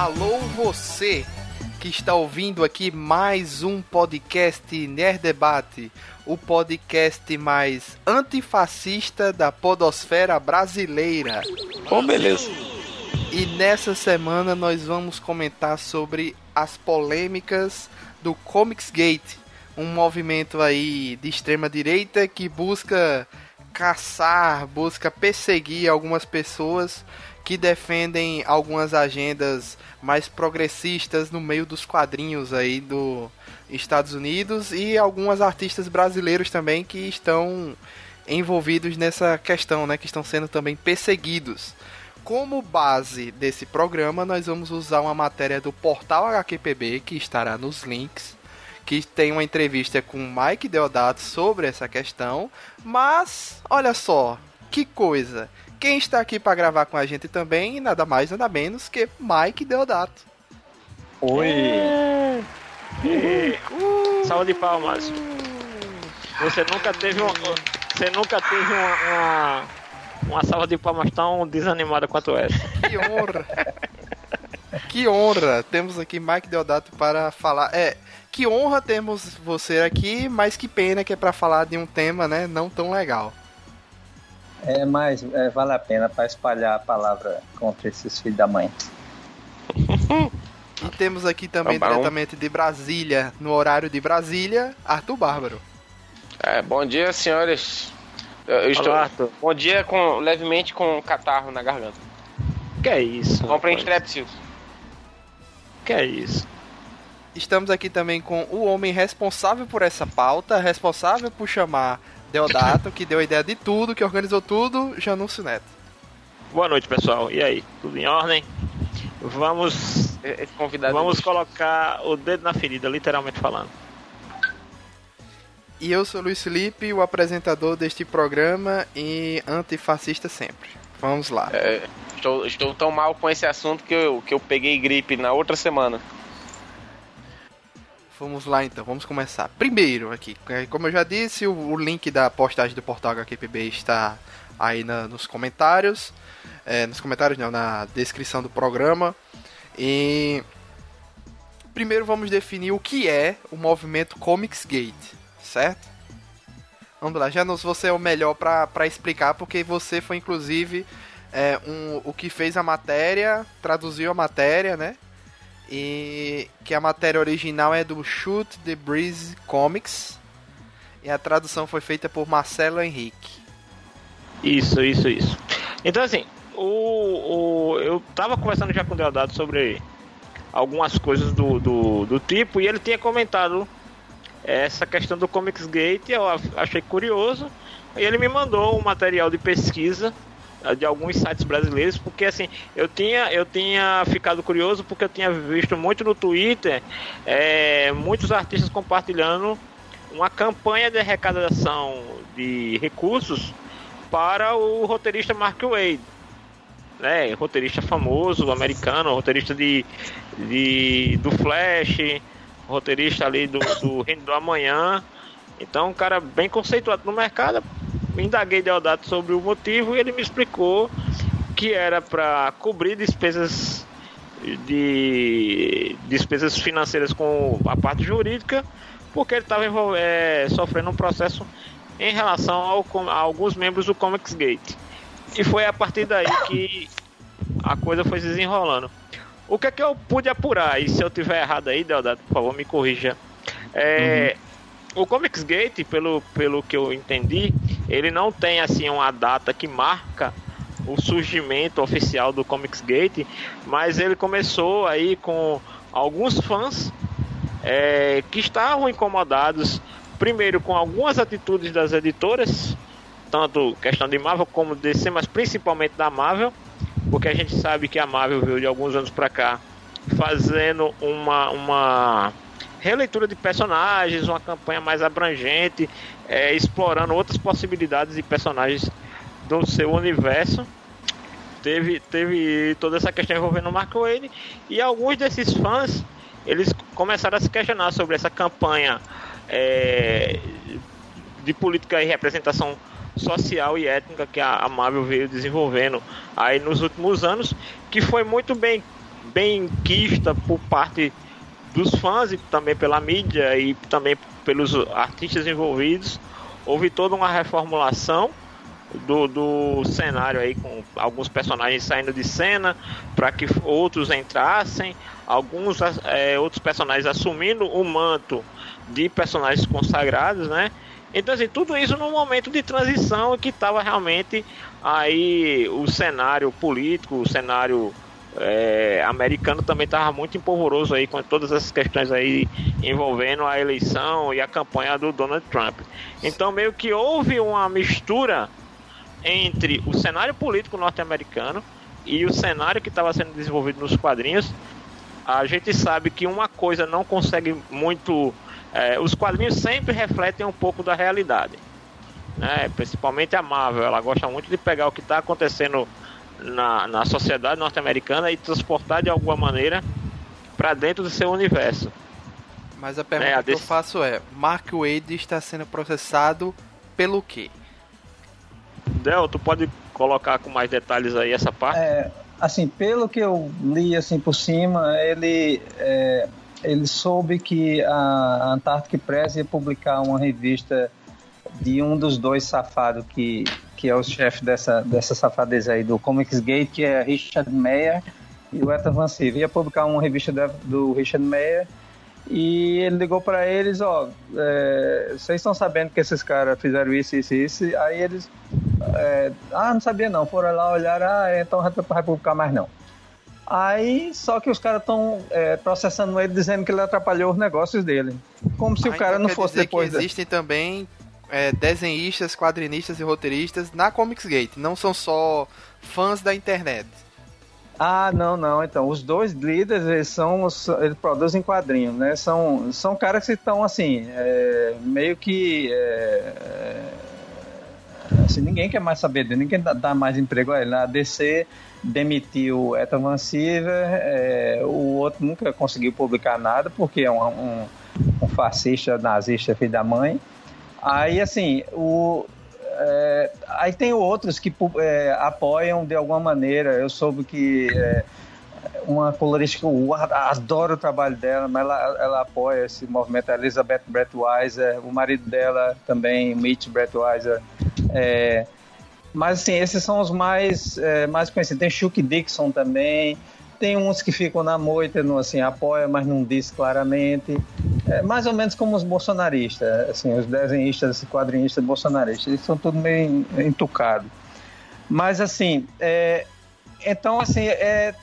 Alô você que está ouvindo aqui mais um podcast Nerd Debate, o podcast mais antifascista da podosfera brasileira. Oh, beleza. E nessa semana nós vamos comentar sobre as polêmicas do Comics Gate, um movimento aí de extrema direita que busca caçar, busca perseguir algumas pessoas que defendem algumas agendas mais progressistas no meio dos quadrinhos aí do Estados Unidos e algumas artistas brasileiros também que estão envolvidos nessa questão, né, que estão sendo também perseguidos. Como base desse programa, nós vamos usar uma matéria do portal HQPB que estará nos links, que tem uma entrevista com Mike Deodato sobre essa questão, mas olha só, que coisa. Quem está aqui para gravar com a gente também, nada mais, nada menos que Mike Deodato. Oi! É. Uh. Salve de palmas. Você nunca teve uma, você nunca teve uma, uma, uma salva de palmas tão desanimada quanto essa. Que honra! que honra! Temos aqui Mike Deodato para falar. É, que honra temos você aqui, mas que pena que é para falar de um tema, né, não tão legal. É, mas é, vale a pena para espalhar a palavra contra esses filhos da mãe. e temos aqui também tá diretamente de Brasília, no horário de Brasília, Arthur Bárbaro. É, bom dia, senhores. Eu estou. Olá, Arthur. Bom dia com levemente com catarro na garganta. Que é isso? Comprei Strepsils. Que é isso? Estamos aqui também com o homem responsável por essa pauta, responsável por chamar Deodato, que deu a ideia de tudo, que organizou tudo, Janúncio Neto. Boa noite, pessoal. E aí? Tudo em ordem? Vamos. Esse convidado vamos colocar o dedo na ferida, literalmente falando. E eu sou Luiz Felipe, o apresentador deste programa e antifascista sempre. Vamos lá. É, estou, estou tão mal com esse assunto que eu, que eu peguei gripe na outra semana. Vamos lá então, vamos começar. Primeiro aqui, é, como eu já disse, o, o link da postagem do portal HQPB está aí na, nos comentários. É, nos comentários não, na descrição do programa. E primeiro vamos definir o que é o movimento Comics Gate, certo? Vamos lá, Janus, você é o melhor para explicar, porque você foi inclusive é, um, o que fez a matéria, traduziu a matéria, né? E que a matéria original é do Shoot the Breeze Comics. E a tradução foi feita por Marcelo Henrique. Isso, isso, isso. Então assim, o, o, eu tava conversando já com o Deodado sobre algumas coisas do, do, do tipo e ele tinha comentado essa questão do Comics Gate, eu achei curioso. E ele me mandou um material de pesquisa de alguns sites brasileiros, porque assim, eu tinha, eu tinha ficado curioso porque eu tinha visto muito no Twitter é, muitos artistas compartilhando uma campanha de arrecadação de recursos para o roteirista Mark Wade. Né, roteirista famoso, americano, roteirista de, de do Flash, roteirista ali do, do Reino do Amanhã. Então, um cara bem conceituado no mercado, indaguei Deodato sobre o motivo e ele me explicou que era para cobrir despesas de despesas financeiras com a parte jurídica, porque ele estava é, sofrendo um processo em relação ao, a alguns membros do Comics Gate. E foi a partir daí que a coisa foi se desenrolando. O que é que eu pude apurar? E se eu tiver errado aí, Deodato, por favor, me corrija. É, uhum o Comics Gate, pelo, pelo que eu entendi, ele não tem assim uma data que marca o surgimento oficial do Comics Gate, mas ele começou aí com alguns fãs é, que estavam incomodados, primeiro com algumas atitudes das editoras, tanto questão de Marvel como DC, mas principalmente da Marvel, porque a gente sabe que a Marvel veio de alguns anos para cá fazendo uma, uma releitura de personagens, uma campanha mais abrangente, é, explorando outras possibilidades de personagens do seu universo. Teve, teve toda essa questão envolvendo o Mark Wayne e alguns desses fãs eles começaram a se questionar sobre essa campanha é, de política e representação social e étnica que a Marvel veio desenvolvendo aí nos últimos anos, que foi muito bem bem quista por parte dos fãs e também pela mídia e também pelos artistas envolvidos. Houve toda uma reformulação do, do cenário aí com alguns personagens saindo de cena para que outros entrassem, alguns é, outros personagens assumindo o manto de personagens consagrados, né? Então assim, tudo isso num momento de transição que estava realmente aí o cenário político, o cenário é, americano também estava muito empolvoroso aí com todas essas questões aí envolvendo a eleição e a campanha do Donald Trump. Então meio que houve uma mistura entre o cenário político norte-americano e o cenário que estava sendo desenvolvido nos quadrinhos. A gente sabe que uma coisa não consegue muito. É, os quadrinhos sempre refletem um pouco da realidade. Né? Principalmente a Marvel, ela gosta muito de pegar o que está acontecendo na, na sociedade norte-americana e transportar de alguma maneira para dentro do seu universo. Mas a pergunta é, a que desse... eu faço é: Mark Wade está sendo processado pelo quê? Del, tu pode colocar com mais detalhes aí essa parte? É, assim, pelo que eu li assim por cima, ele é, ele soube que a Antarctic Press ia publicar uma revista de um dos dois safados que, que é o chefe dessa, dessa safadeza aí do Comics Gate, que é Richard Meyer e o Ethan Van Sieve. Ia publicar uma revista do Richard Meyer e ele ligou para eles, ó, é, vocês estão sabendo que esses caras fizeram isso, isso, isso. Aí eles, é, ah, não sabia não. Foram lá olhar, ah, então não vai publicar mais não. Aí, só que os caras estão é, processando ele, dizendo que ele atrapalhou os negócios dele. Como se ah, o cara então não fosse depois. Existem também é, desenhistas, quadrinistas e roteiristas na Comicsgate, não são só fãs da internet. Ah, não, não. Então, os dois líderes, eles são, eles produzem quadrinhos, né? São, são caras que estão assim, é, meio que é, é, assim, ninguém quer mais saber dele, ninguém dá, dá mais emprego a ele. A DC demitiu Ethan Van Siever, é, o outro nunca conseguiu publicar nada porque é um, um, um fascista, nazista, filho da mãe. Aí, assim, o, é, aí tem outros que é, apoiam de alguma maneira. Eu soube que é, uma colorista, eu adoro o trabalho dela, mas ela, ela apoia esse movimento. A Elizabeth Brettweiser, o marido dela também, Mitch Brettweiser. É, mas assim, esses são os mais, é, mais conhecidos. Tem Chuck Dixon também. Tem uns que ficam na moita, não, assim, apoia, mas não diz claramente. É mais ou menos como os bolsonaristas, assim, os desenhistas, quadrinistas bolsonaristas. Eles são tudo meio entucados. Mas, assim, é, então, assim, é,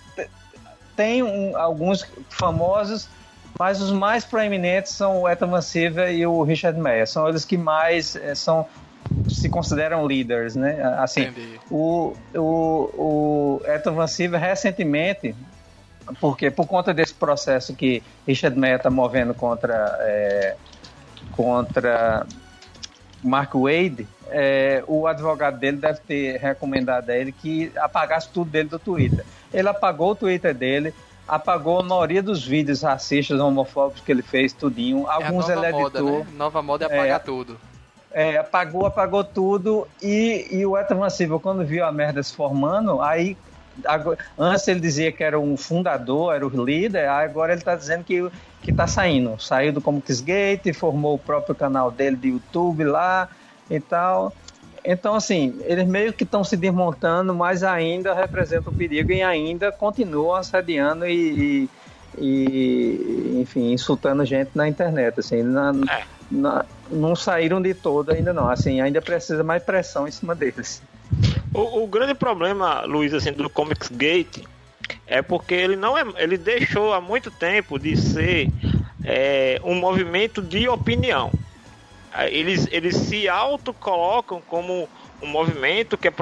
tem um, alguns famosos, mas os mais proeminentes são o Ethan Van e o Richard Meyer. São eles que mais é, são se consideram líderes, né? Assim, o, o, o Ethan Van recentemente, porque por conta desse processo que Richard Meyer está movendo contra é, contra Mark Wade, é, o advogado dele deve ter recomendado a ele que apagasse tudo dele do Twitter. Ele apagou o Twitter dele, apagou a maioria dos vídeos racistas, homofóbicos que ele fez, tudinho. Alguns é a nova ele editou. Moda, né? Nova moda é apagar é, tudo é, apagou, apagou tudo. E, e o Ethan Van quando viu a merda se formando, aí antes ele dizia que era um fundador, era o líder, agora ele está dizendo que, que tá saindo. Saiu do Comicsgate, formou o próprio canal dele de YouTube lá e tal. Então, assim, eles meio que estão se desmontando, mas ainda representam o perigo e ainda continuam assediando e, e, e enfim, insultando gente na internet. Assim, na, é não, não saíram de todo ainda não. Assim, ainda precisa mais pressão em cima deles. O, o grande problema, Luiz, assim, do Comics Gate é porque ele não é, ele deixou há muito tempo de ser é, um movimento de opinião. Eles, eles se autocolocam como um movimento que é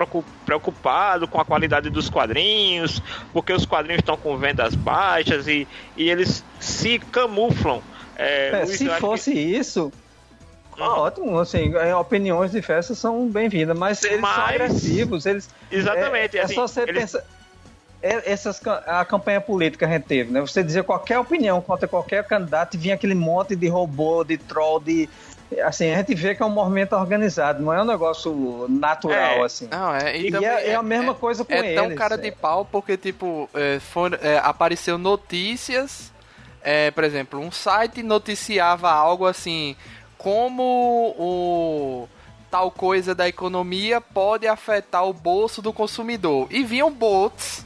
preocupado com a qualidade dos quadrinhos, porque os quadrinhos estão com vendas baixas e, e eles se camuflam é, é, se fosse que... isso, uhum. ótimo, assim, é, opiniões diversas são bem-vindas, mas eles mas... são agressivos, eles... Exatamente. É, é assim, só você eles... pensar... é, essas, a campanha política que a gente teve, né? Você dizer qualquer opinião contra qualquer candidato e vinha aquele monte de robô, de troll, de. Assim, a gente vê que é um movimento organizado, não é um negócio natural, é, assim. Não, é, e, e é, é, a mesma é, coisa com é eles. É tão cara de pau porque, tipo, é, for, é, apareceu notícias, por exemplo, um site noticiava algo assim, como o tal coisa da economia pode afetar o bolso do consumidor. E vinham bots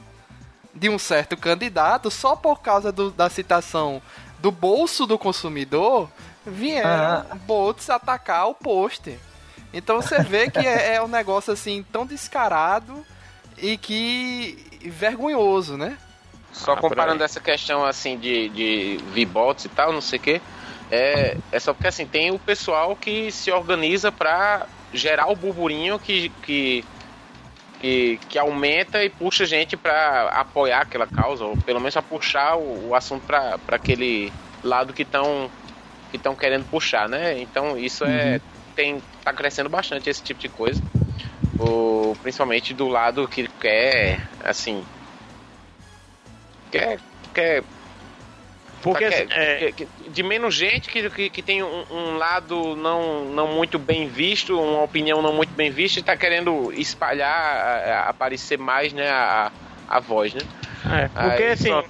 de um certo candidato só por causa do, da citação do bolso do consumidor vieram ah. bots atacar o post. Então você vê que é, é, um negócio assim tão descarado e que vergonhoso, né? Só ah, comparando essa questão assim de, de V-bots e tal, não sei o que, é, é só porque assim tem o pessoal que se organiza para gerar o burburinho que, que que, que aumenta e puxa gente para apoiar aquela causa, ou pelo menos a puxar o, o assunto para aquele lado que estão que estão querendo puxar, né? Então isso é, uhum. é tem tá crescendo bastante esse tipo de coisa, o, principalmente do lado que quer assim quer quer porque assim, é, de menos gente que, que, que tem um, um, lado não, não muito bem visto, uma opinião não muito bem vista, está querendo espalhar, aparecer mais né, a, a voz, né? É, porque Aí, assim, só...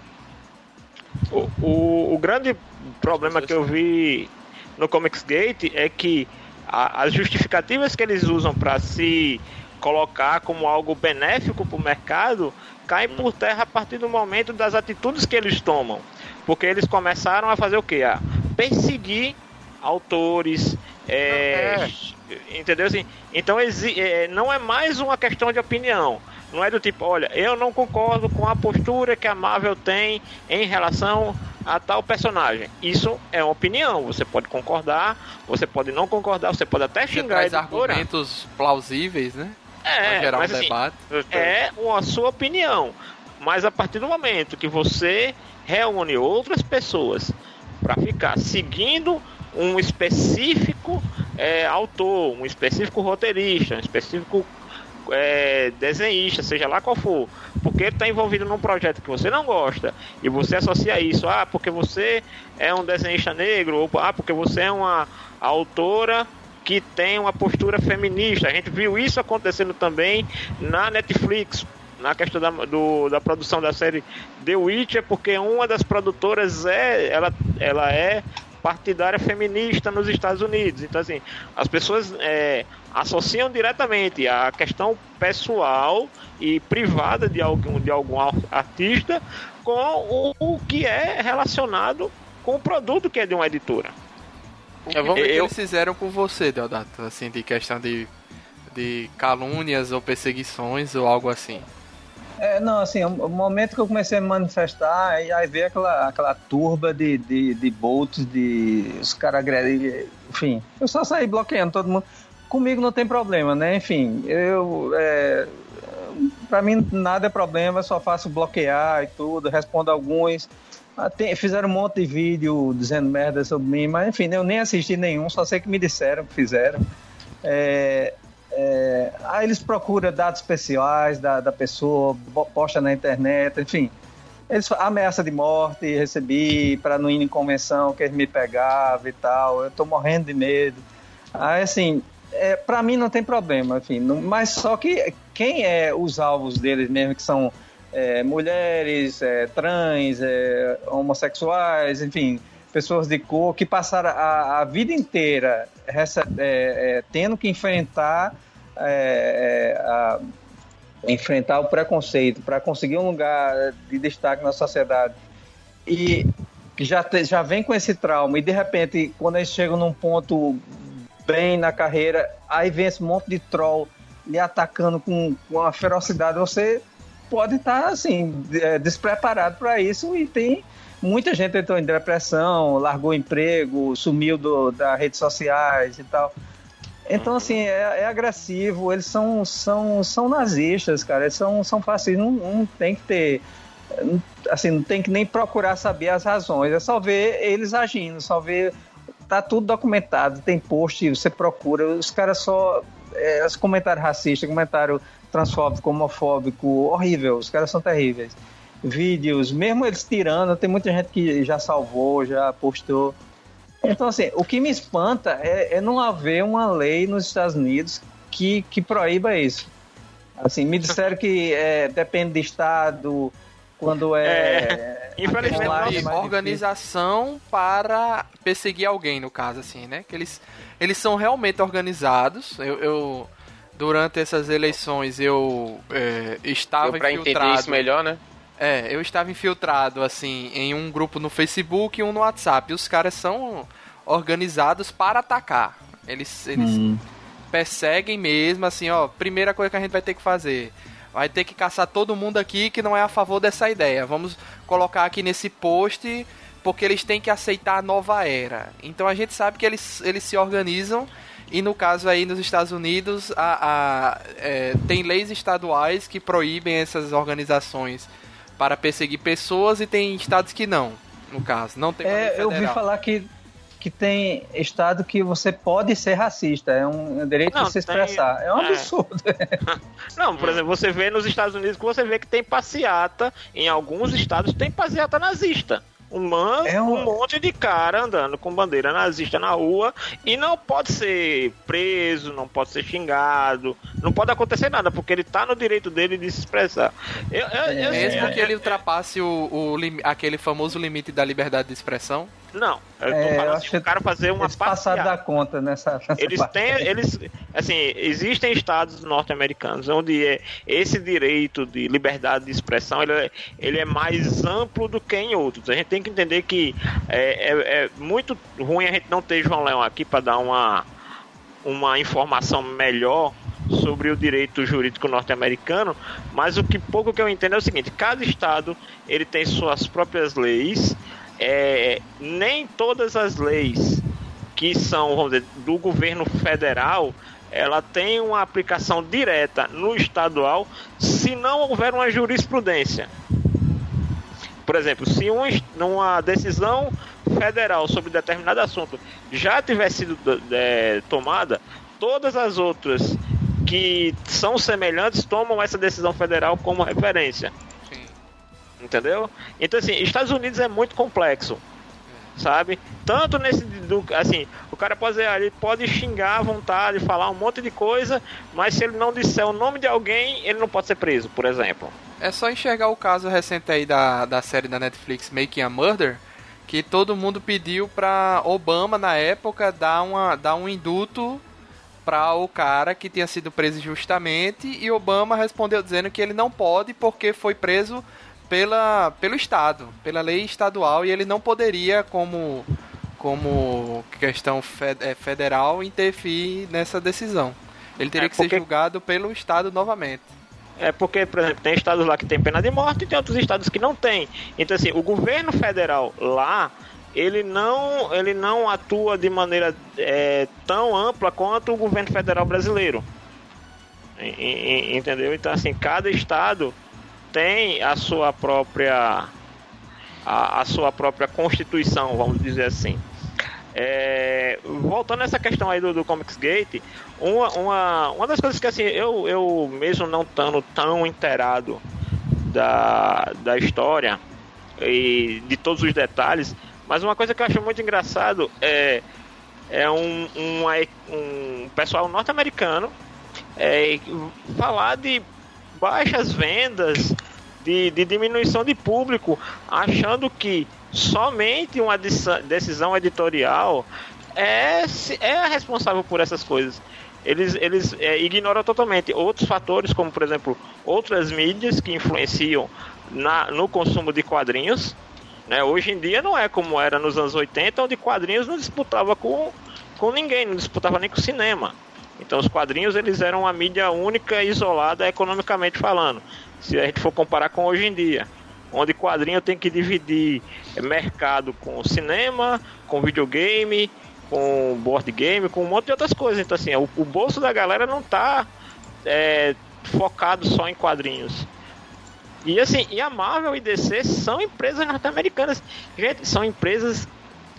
o, o, o, grande problema que eu vi no Comics Gate é que a, as justificativas que eles usam para se colocar como algo benéfico para o mercado caem por terra a partir do momento das atitudes que eles tomam. Porque eles começaram a fazer o quê? A perseguir autores. É, é. Entendeu assim? Então é, não é mais uma questão de opinião. Não é do tipo, olha, eu não concordo com a postura que a Marvel tem em relação a tal personagem. Isso é uma opinião. Você pode concordar, você pode não concordar, você pode até xingar. Você argumentos plausíveis, né? É, gerar mas, um assim, debate. É a sua opinião. Mas a partir do momento que você reúne outras pessoas para ficar seguindo um específico é, autor, um específico roteirista, um específico é, desenhista, seja lá qual for, porque ele está envolvido num projeto que você não gosta e você associa isso, ah, porque você é um desenhista negro, ou ah, porque você é uma autora que tem uma postura feminista. A gente viu isso acontecendo também na Netflix, na questão da, do, da produção da série The Witcher, porque uma das produtoras é ela, ela é partidária feminista nos Estados Unidos. Então, assim, as pessoas é, associam diretamente a questão pessoal e privada de algum, de algum artista com o, o que é relacionado com o produto que é de uma editora. É, vamos ver o que eles fizeram com você, Deodato, assim, de questão de, de calúnias ou perseguições ou algo assim. É, não, assim, o momento que eu comecei a me manifestar, aí, aí veio aquela, aquela turba de, de, de bolts, de os caras enfim, eu só saí bloqueando todo mundo. Comigo não tem problema, né? Enfim, eu. É, pra mim nada é problema, só faço bloquear e tudo, respondo alguns. Ah, fizeram um monte de vídeo dizendo merda sobre mim, mas enfim, eu nem assisti nenhum, só sei que me disseram que fizeram. É, é, aí eles procuram dados especiais da, da pessoa, posta na internet, enfim. Eles ameaça de morte, recebi para não ir em convenção que eles me pegavam e tal. Eu tô morrendo de medo. Aí assim, é, para mim não tem problema, enfim. Não, mas só que quem é os alvos deles mesmo que são é, mulheres, é, trans, é, homossexuais, enfim, pessoas de cor que passaram a, a vida inteira é, é, tendo que enfrentar a, enfrentar o preconceito para conseguir um lugar de destaque na sociedade. E já, te, já vem com esse trauma e de repente quando eles chegam num ponto bem na carreira aí vem esse monte de troll lhe atacando com, com uma ferocidade. Você pode estar assim é, despreparado para isso e tem muita gente entrou em depressão, largou o emprego, sumiu do, das redes sociais e tal. Então, assim, é, é, agressivo, eles são, são, são nazistas, cara, eles são, são fascistas, não, não tem que ter, assim, não tem que nem procurar saber as razões, é só ver eles agindo, só ver, tá tudo documentado, tem post, você procura, os caras só, é, os comentários racistas, comentário transfóbico, homofóbico, horrível. Os caras são terríveis. Vídeos, mesmo eles tirando, tem muita gente que já salvou, já postou. Então, assim, o que me espanta é, é não haver uma lei nos Estados Unidos que, que proíba isso. Assim, me disseram que é, depende do estado, quando é. é infelizmente, uma organização para perseguir alguém, no caso, assim, né? Que eles, eles são realmente organizados. Eu, eu durante essas eleições eu é, estava Deu pra infiltrado. entender isso melhor, né? É, eu estava infiltrado assim em um grupo no Facebook e um no WhatsApp. E os caras são organizados para atacar. Eles, eles hum. perseguem mesmo, assim, ó. Primeira coisa que a gente vai ter que fazer. Vai ter que caçar todo mundo aqui que não é a favor dessa ideia. Vamos colocar aqui nesse post porque eles têm que aceitar a nova era. Então a gente sabe que eles, eles se organizam e no caso aí nos Estados Unidos a, a é, tem leis estaduais que proíbem essas organizações para perseguir pessoas e tem estados que não, no caso. Não tem é, Eu ouvi falar que, que tem estado que você pode ser racista, é um direito não, de se expressar. Tem... É um é. absurdo. não, por exemplo, você vê nos Estados Unidos que você vê que tem passeata, em alguns estados tem passeata nazista. Um, é um... um monte de cara andando com bandeira nazista na rua e não pode ser preso, não pode ser xingado, não pode acontecer nada, porque ele tá no direito dele de se expressar. Eu, eu, eu, Mesmo que ele ultrapasse o, o, aquele famoso limite da liberdade de expressão? Não, eu tô é, falando assim, o cara fazer uma passada da conta nessa, nessa Eles parte. têm, eles, assim, existem estados norte-americanos onde é, esse direito de liberdade de expressão ele é, ele é mais amplo do que em outros. A gente tem que entender que é, é, é muito ruim a gente não ter João Leão aqui para dar uma, uma informação melhor sobre o direito jurídico norte-americano, mas o que pouco que eu entendo é o seguinte: cada estado ele tem suas próprias leis é, nem todas as leis que são, vamos dizer, do governo federal, ela tem uma aplicação direta no estadual se não houver uma jurisprudência. Por exemplo, se um, uma decisão federal sobre determinado assunto já tiver sido é, tomada, todas as outras que são semelhantes tomam essa decisão federal como referência. Entendeu? Então, assim, Estados Unidos é muito complexo. Sabe? Tanto nesse. Do, assim, o cara pode, ele pode xingar à vontade, falar um monte de coisa, mas se ele não disser o nome de alguém, ele não pode ser preso, por exemplo. É só enxergar o caso recente aí da, da série da Netflix Making a Murder, que todo mundo pediu pra Obama, na época, dar, uma, dar um induto para o cara que tinha sido preso injustamente e Obama respondeu dizendo que ele não pode porque foi preso pela, pelo Estado, pela lei estadual, e ele não poderia, como, como questão é, federal, interferir nessa decisão. Ele teria é que ser julgado pelo Estado novamente. É porque, por exemplo, tem estados lá que tem pena de morte e tem outros estados que não tem. Então, assim, o governo federal lá, ele não, ele não atua de maneira é, tão ampla quanto o governo federal brasileiro. Entendeu? Então, assim, cada estado tem a sua própria a, a sua própria constituição, vamos dizer assim. É, voltando a essa questão aí do, do Comics Gate, uma, uma, uma das coisas que assim, eu, eu mesmo não estando tão inteirado da, da história e de todos os detalhes, mas uma coisa que eu acho muito engraçado é, é um, um, um pessoal norte-americano é, falar de baixas vendas, de, de diminuição de público, achando que somente uma decisão editorial é, é responsável por essas coisas. Eles, eles é, ignoram totalmente outros fatores, como por exemplo, outras mídias que influenciam na, no consumo de quadrinhos. Né? Hoje em dia não é como era nos anos 80, onde quadrinhos não disputava com, com ninguém, não disputava nem com o cinema. Então os quadrinhos eles eram uma mídia única isolada economicamente falando. Se a gente for comparar com hoje em dia, onde quadrinho tem que dividir mercado com cinema, com videogame, com board game, com um monte de outras coisas. Então assim, o, o bolso da galera não está é, focado só em quadrinhos. E assim, e a Marvel e DC são empresas norte-americanas. Gente, são empresas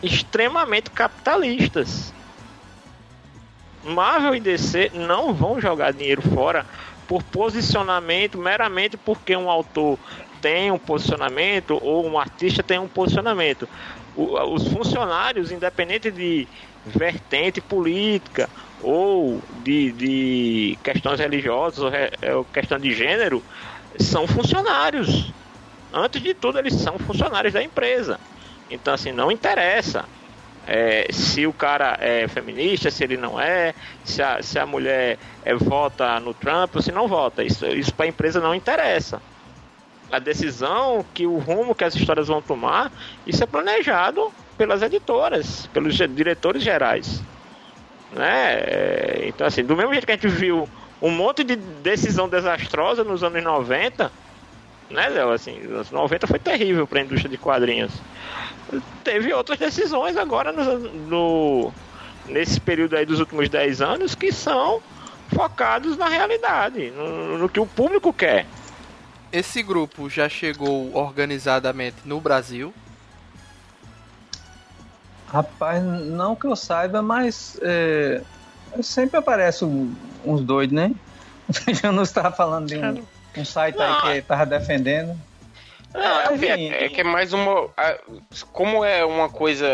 extremamente capitalistas. Marvel e DC não vão jogar dinheiro fora por posicionamento, meramente porque um autor tem um posicionamento ou um artista tem um posicionamento. O, os funcionários, independente de vertente política ou de, de questões religiosas ou, re, ou questão de gênero, são funcionários. Antes de tudo, eles são funcionários da empresa. Então, assim, não interessa é, se o cara é feminista, se ele não é, se a, se a mulher é, vota no Trump ou se não vota. Isso, isso para a empresa não interessa. A decisão, que o rumo que as histórias vão tomar, isso é planejado pelas editoras, pelos diretores gerais. Né? É, então, assim, do mesmo jeito que a gente viu um monte de decisão desastrosa nos anos 90, né, Léo? Assim, os anos 90 foi terrível para a indústria de quadrinhos teve outras decisões agora no, no, nesse período aí dos últimos 10 anos que são focados na realidade, no, no que o público quer. Esse grupo já chegou organizadamente no Brasil? Rapaz, não que eu saiba, mas é, sempre aparece uns doidos, né? Eu não estava falando de um, um site não, aí que estava defendendo. Não, é, é, é, que é mais uma. Como é uma coisa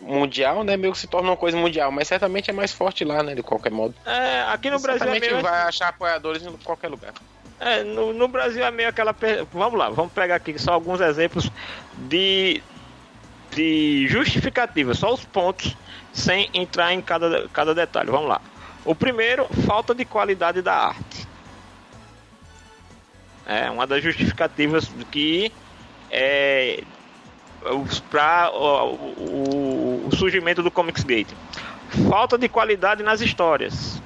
mundial, né? Meio que se torna uma coisa mundial, mas certamente é mais forte lá, né? De qualquer modo. É, aqui no Brasil é meio... vai achar apoiadores em qualquer lugar. É, no, no Brasil é meio aquela. Vamos lá, vamos pegar aqui só alguns exemplos de, de justificativa, só os pontos, sem entrar em cada, cada detalhe. Vamos lá. O primeiro, falta de qualidade da arte. É uma das justificativas que é para o, o, o, surgimento do Comics Gate. Falta de qualidade nas histórias.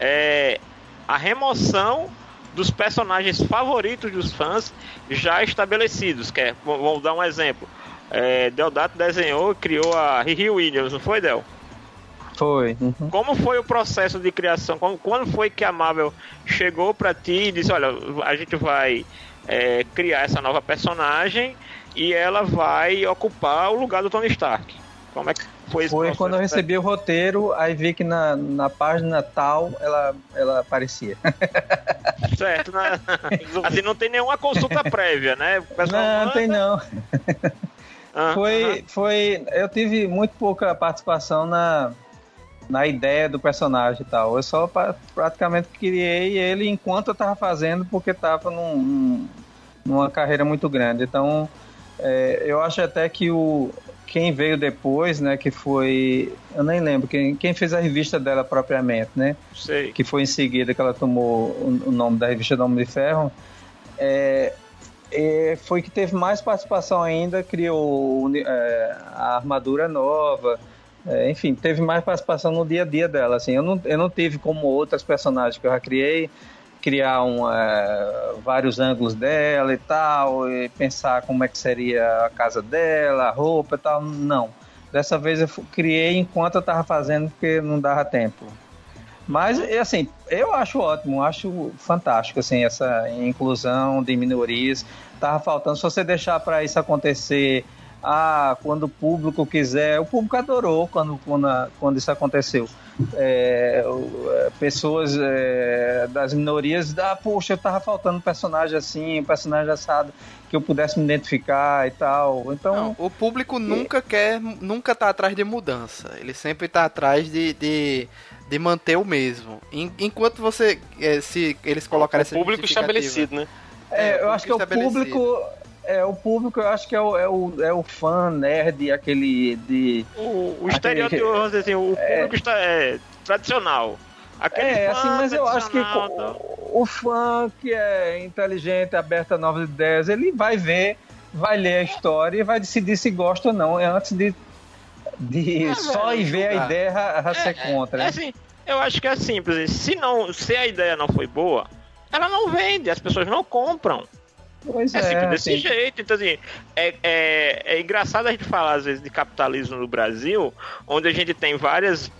É, a remoção dos personagens favoritos dos fãs já estabelecidos. Que é, vamos dar um exemplo. É, Deodato desenhou e criou a Riri Williams, não foi, Del? Foi. Uhum. Como foi o processo de criação? Quando foi que a Marvel chegou para ti e disse: Olha, a gente vai é, criar essa nova personagem e ela vai ocupar o lugar do Tony Stark? Como é que foi Foi quando eu recebi o roteiro, aí vi que na, na página tal ela, ela aparecia. Certo, né? assim não tem nenhuma consulta prévia, né? não, não tem não. foi, foi. Eu tive muito pouca participação na, na ideia do personagem e tal. Eu só praticamente criei ele enquanto eu tava fazendo, porque tava num, num, numa carreira muito grande. Então, é, eu acho até que o quem veio depois, né, que foi, eu nem lembro quem, quem fez a revista dela propriamente, né? Sei. Que foi em seguida que ela tomou o, o nome da revista do Homem de Ferro. É, é, foi que teve mais participação ainda, criou é, a armadura nova, é, enfim, teve mais participação no dia a dia dela. Assim, eu, não, eu não tive como outras personagens que eu já criei, criar um, é, vários ângulos dela e tal, e pensar como é que seria a casa dela, a roupa e tal. Não. Dessa vez eu criei enquanto eu estava fazendo, porque não dava tempo. Mas, assim, eu acho ótimo, acho fantástico, assim, essa inclusão de minorias. Tava faltando, se você deixar para isso acontecer ah, quando o público quiser. O público adorou quando, quando, quando isso aconteceu. É, é, pessoas é, das minorias, ah, poxa, eu tava faltando um personagem assim, um personagem assado que eu pudesse me identificar e tal. Então, Não, o público nunca quer, nunca tá atrás de mudança. Ele sempre tá atrás de, de, de manter o mesmo. Enquanto você, é, se eles colocarem o público estabelecido, né? É, é eu acho que é o público é, o público eu acho que é o, é o, é o fã nerd, aquele de. O, o estereótipo, vamos dizer assim, o é. público é, está, é tradicional. Aquele é, assim, mas eu acho que o, o, fã que é inteligente, aberto a novas ideias, ele vai ver, vai ler a história e vai decidir se gosta ou não, antes de, de é, só ir ver a ideia a, a ser contra. É, né? assim, eu acho que é simples. Se, não, se a ideia não foi boa, ela não vende, as pessoas não compram. Pois é, é desse assim. jeito. Então, assim, é, é, é engraçado a gente falar, às vezes, de capitalismo no Brasil, onde a gente tem várias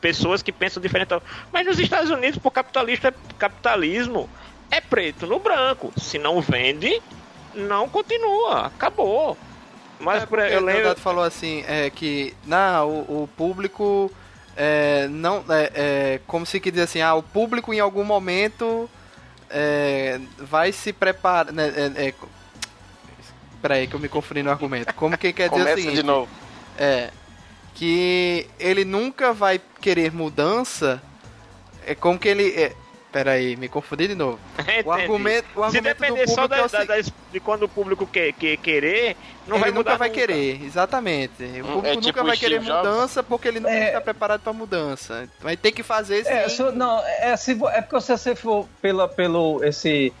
pessoas que pensam diferente. Mas nos Estados Unidos, por capitalista, capitalismo é preto no branco. Se não vende, não continua. Acabou. Mas é eu lembro. O falou assim: é que não, o, o público é, não, é, é, como se quer dizer assim, ah, o público em algum momento é, vai se preparar. Né, é, é, peraí que eu me confundi no argumento. Como que quer dizer assim? de novo. É. Que ele nunca vai querer mudança. É como que ele. É, Pera aí, me confundi de novo. o argumento, o argumento Se depender só da, é da, da, de quando o público quer, quer querer, não ele vai nunca vai nunca. querer, exatamente. O hum, público é tipo nunca vai querer mudança porque ele não é... está preparado para mudança. Vai ter que fazer é, sim. É, não, é, se, é porque se você for pela, pelo esse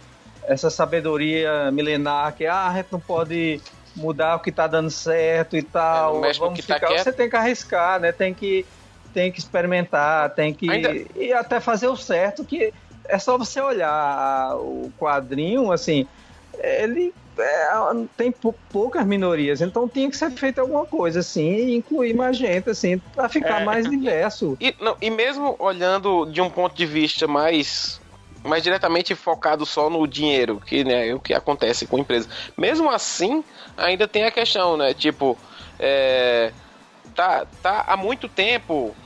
essa sabedoria milenar que ah, a gente não pode mudar o que está dando certo e tal, é, vamos tá ficar, tá você tem que arriscar, né? Tem que tem que experimentar, tem que. Ainda... E até fazer o certo, que é só você olhar o quadrinho, assim, ele é, tem poucas minorias, então tinha que ser feito alguma coisa assim e incluir mais gente, assim, para ficar é. mais diverso. E, não, e mesmo olhando de um ponto de vista mais mais diretamente focado só no dinheiro, que né, é o que acontece com a empresa. Mesmo assim, ainda tem a questão, né? Tipo, é, tá, tá há muito tempo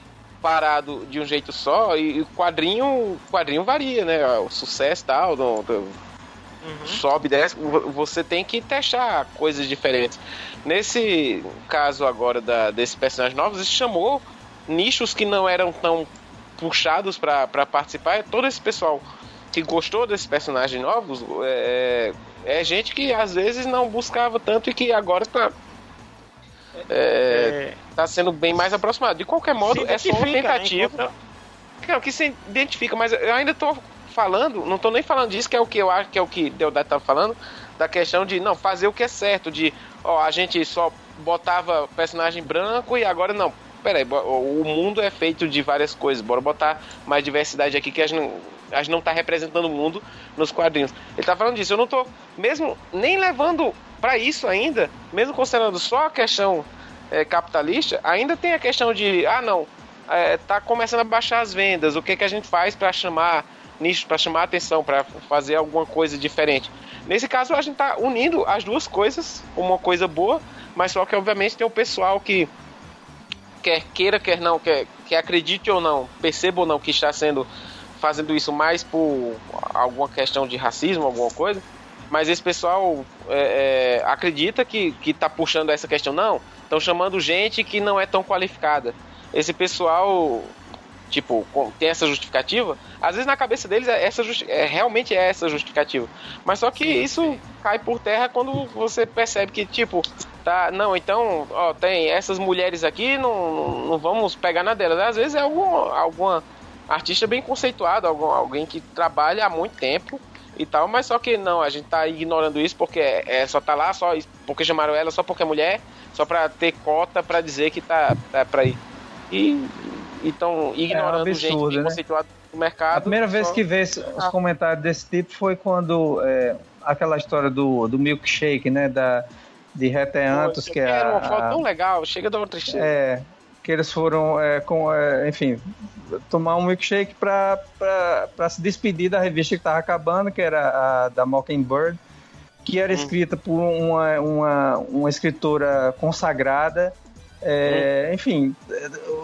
parado de um jeito só e o quadrinho, quadrinho varia, né? O sucesso tal, do, do uhum. sobe, desce, você tem que testar coisas diferentes. Nesse caso agora da, desses personagens novos, isso chamou nichos que não eram tão puxados para participar. Todo esse pessoal que gostou desses personagens novos é, é gente que às vezes não buscava tanto e que agora está é, tá sendo bem mais aproximado. De qualquer modo, é só uma tentativa. Né? Não, que se identifica, mas eu ainda tô falando, não tô nem falando disso, que é o que eu acho que é o que Deodato tá falando, da questão de não fazer o que é certo, de ó, a gente só botava personagem branco e agora não. Peraí, o mundo é feito de várias coisas, bora botar mais diversidade aqui que a gente não, a gente não tá representando o mundo nos quadrinhos. Ele tá falando disso, eu não tô mesmo nem levando para isso ainda, mesmo considerando só a questão é, capitalista, ainda tem a questão de, ah não, é, tá começando a baixar as vendas, o que, que a gente faz para chamar nicho, para chamar atenção, para fazer alguma coisa diferente. Nesse caso, a gente tá unindo as duas coisas, uma coisa boa, mas só que obviamente tem o pessoal que quer queira, quer não, quer, quer acredite ou não, perceba ou não que está sendo fazendo isso mais por alguma questão de racismo, alguma coisa, mas esse pessoal é, é, acredita que, que tá puxando essa questão. Não, estão chamando gente que não é tão qualificada. Esse pessoal, tipo, tem essa justificativa. Às vezes na cabeça deles é essa é, realmente é essa justificativa. Mas só que isso cai por terra quando você percebe que, tipo, tá, não, então, ó, tem essas mulheres aqui, não, não vamos pegar na delas. Às vezes é algum, alguma artista bem conceituado, algum, alguém que trabalha há muito tempo e tal, mas só que não, a gente tá ignorando isso porque é, só tá lá, só porque chamaram ela só porque é mulher, só pra ter cota pra dizer que tá, tá pra ir. E então ignorando é um absurdo, gente né? mercado. A primeira vez que vê os comentários desse tipo foi quando é, aquela história do, do milkshake, né? Da, de Reteantos, que é. uma foto tão legal, chega da outra É, que eles foram, é, com, é, enfim, tomar um milkshake para se despedir da revista que estava acabando, que era a da Mockingbird, que era hum. escrita por uma, uma, uma escritora consagrada. É, hum. Enfim,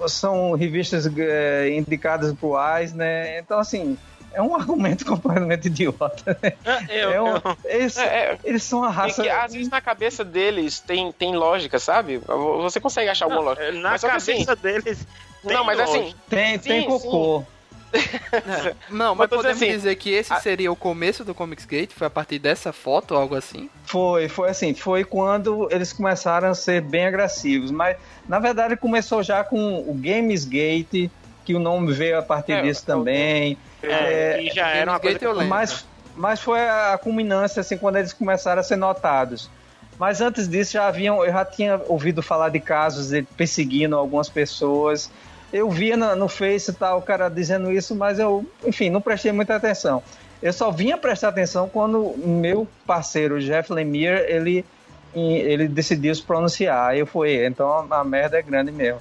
são revistas é, indicadas para o né? Então, assim, é um argumento completamente idiota. Né? É, eu, é um, eu, eles, é, é, eles, são a raça. Que, às vezes na cabeça deles tem, tem lógica, sabe? Você consegue achar alguma lógica. Na mas cabeça assim, deles tem não, mas assim. Tem, tem sim, cocô. Sim. É. Não, mas, mas podemos assim, dizer que esse seria o começo do Comics Gate? Foi a partir dessa foto ou algo assim? Foi, foi assim, foi quando eles começaram a ser bem agressivos, mas na verdade começou já com o Games Gate, que o nome veio a partir é, disso também. É, é, e já era uma coisa que... mas, mas foi a culminância assim quando eles começaram a ser notados. Mas antes disso já haviam, eu já tinha ouvido falar de casos de perseguindo algumas pessoas eu via no, no Face tal, o cara dizendo isso, mas eu, enfim, não prestei muita atenção. Eu só vinha prestar atenção quando meu parceiro Jeff Lemire, ele, ele decidiu se pronunciar. Aí eu fui, então a merda é grande mesmo.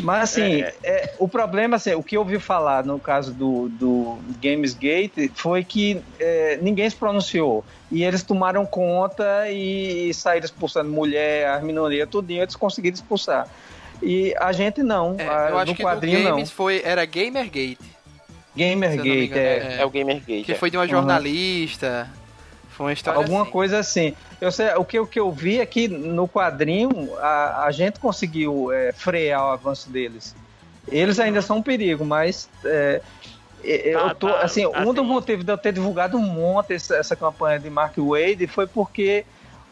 Mas assim, é. É, o problema, assim, o que eu ouvi falar no caso do, do Gamesgate foi que é, ninguém se pronunciou. E eles tomaram conta e saíram expulsando mulher, as minorias, tudinho, eles conseguiram expulsar. E a gente não. É, a, eu acho no que quadrinho não. Games foi, era Gamergate. Gamergate, é. É o Gamergate. Que é. foi de uma jornalista. Foi uma história Alguma assim. coisa assim. Eu sei, o, que, o que eu vi é que no quadrinho a, a gente conseguiu é, frear o avanço deles. Eles ainda são um perigo, mas é, eu Tá, tô, tá, assim, um assim. dos motivos de eu ter divulgado um monte essa, essa campanha de Mark Wade foi porque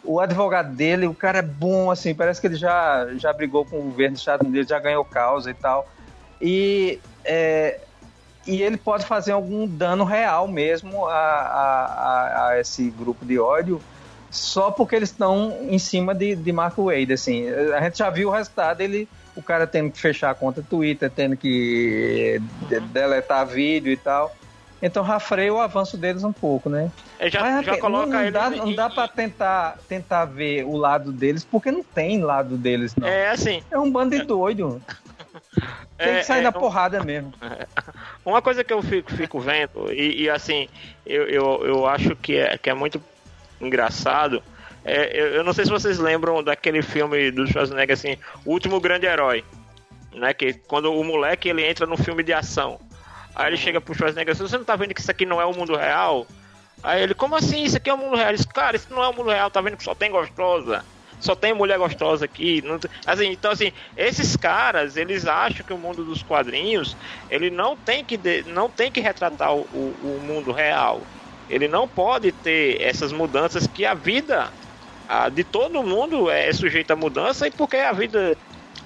o advogado dele, o cara é bom, assim, parece que ele já, já brigou com o governo dos Estados Unidos, já ganhou causa e tal. E, é, e ele pode fazer algum dano real mesmo a, a, a, a esse grupo de ódio só porque eles estão em cima de, de Mark Wade, assim. A gente já viu o resultado, ele, o cara tendo que fechar a conta Twitter, tendo que de- deletar vídeo e tal. Então rafreia o avanço deles um pouco, né? É, já, Mas, já assim, coloca não, não dá, em- não dá pra tentar, tentar ver o lado deles, porque não tem lado deles, não. É, É assim, um bando de doido. Tem É, que sair é, na um- porrada mesmo. Uma coisa que eu fico, fico vendo, e, e, assim, eu, eu, eu acho que é, que é muito engraçado. é, eu, eu não sei se vocês lembram daquele filme do Schwarzenegger, assim, O Último Grande Herói. Né, que quando o moleque ele entra no filme de ação. Aí ele chega pro Schwarzenegger assim, você não tá vendo que isso aqui não é o mundo real? Aí ele, como assim? Isso aqui é o mundo real? Ele cara, isso não é o mundo real, tá vendo que só tem gostosa? Só tem mulher gostosa aqui. Não Assim, então, assim, esses caras, eles acham que o mundo dos quadrinhos, ele não tem que, de- não tem que retratar o, o- mundo real. Ele não pode ter essas mudanças que a vida a, de todo mundo é sujeita a mudança e porque a vida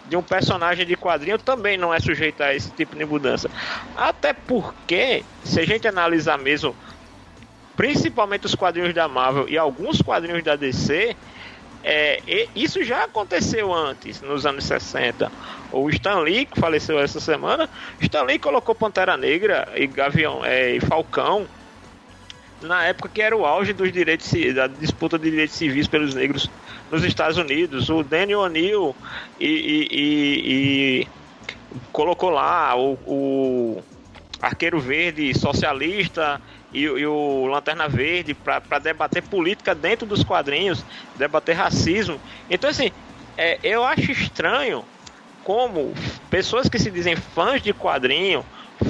de um personagem de quadrinho também não é sujeita a esse tipo de mudança. Até porque, se a gente analisar mesmo, principalmente os quadrinhos da Marvel e alguns quadrinhos da DC, é, isso já aconteceu antes, nos anos 60. O Stan Lee, que faleceu essa semana, Stan Lee colocou Pantera Negra e Gavião é, e Falcão na época que era o auge dos direitos da disputa de direitos civis pelos negros nos Estados Unidos. O Daniel O'Neill e, e- e- e colocou lá o, o Arqueiro Verde socialista e, e o Lanterna Verde para debater política dentro dos quadrinhos, debater racismo. Então, assim, é, eu acho estranho como pessoas que se dizem fãs de quadrinho,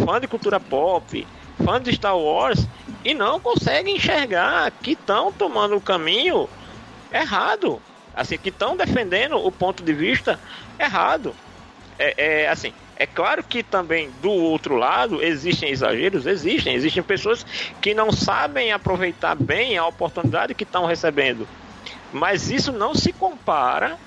fã de cultura pop, fã de Star Wars, e não conseguem enxergar que estão tomando o caminho errado. Assim, que estão defendendo o ponto de vista errado. É, é, assim, é claro que também do outro lado existem exageros, existem, existem pessoas que não sabem aproveitar bem a oportunidade que estão recebendo. Mas isso não se compara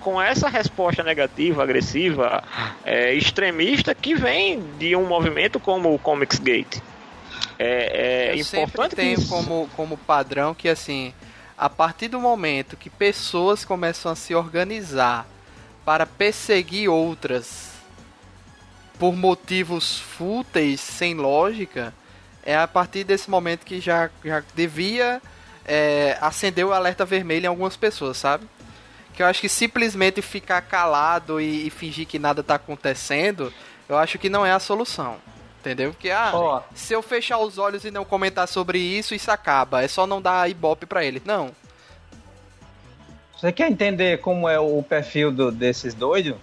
com essa resposta negativa, agressiva, é, extremista que vem de um movimento como o Comics Gate. É, é eu sempre importante que tenho isso- como, como padrão que assim, a partir do momento que pessoas começam a se organizar para perseguir outras por motivos fúteis, sem lógica, é a partir desse momento que já, já devia é, acender o alerta vermelho em algumas pessoas, sabe? Que eu acho que simplesmente ficar calado e, e fingir que nada tá acontecendo, eu acho que não é a solução. Entendeu? Porque, ah, Ó. se eu fechar os olhos e não comentar sobre isso, isso acaba. É só não dar ibope pra ele. Não. Você quer entender como é o perfil do- desses doidos?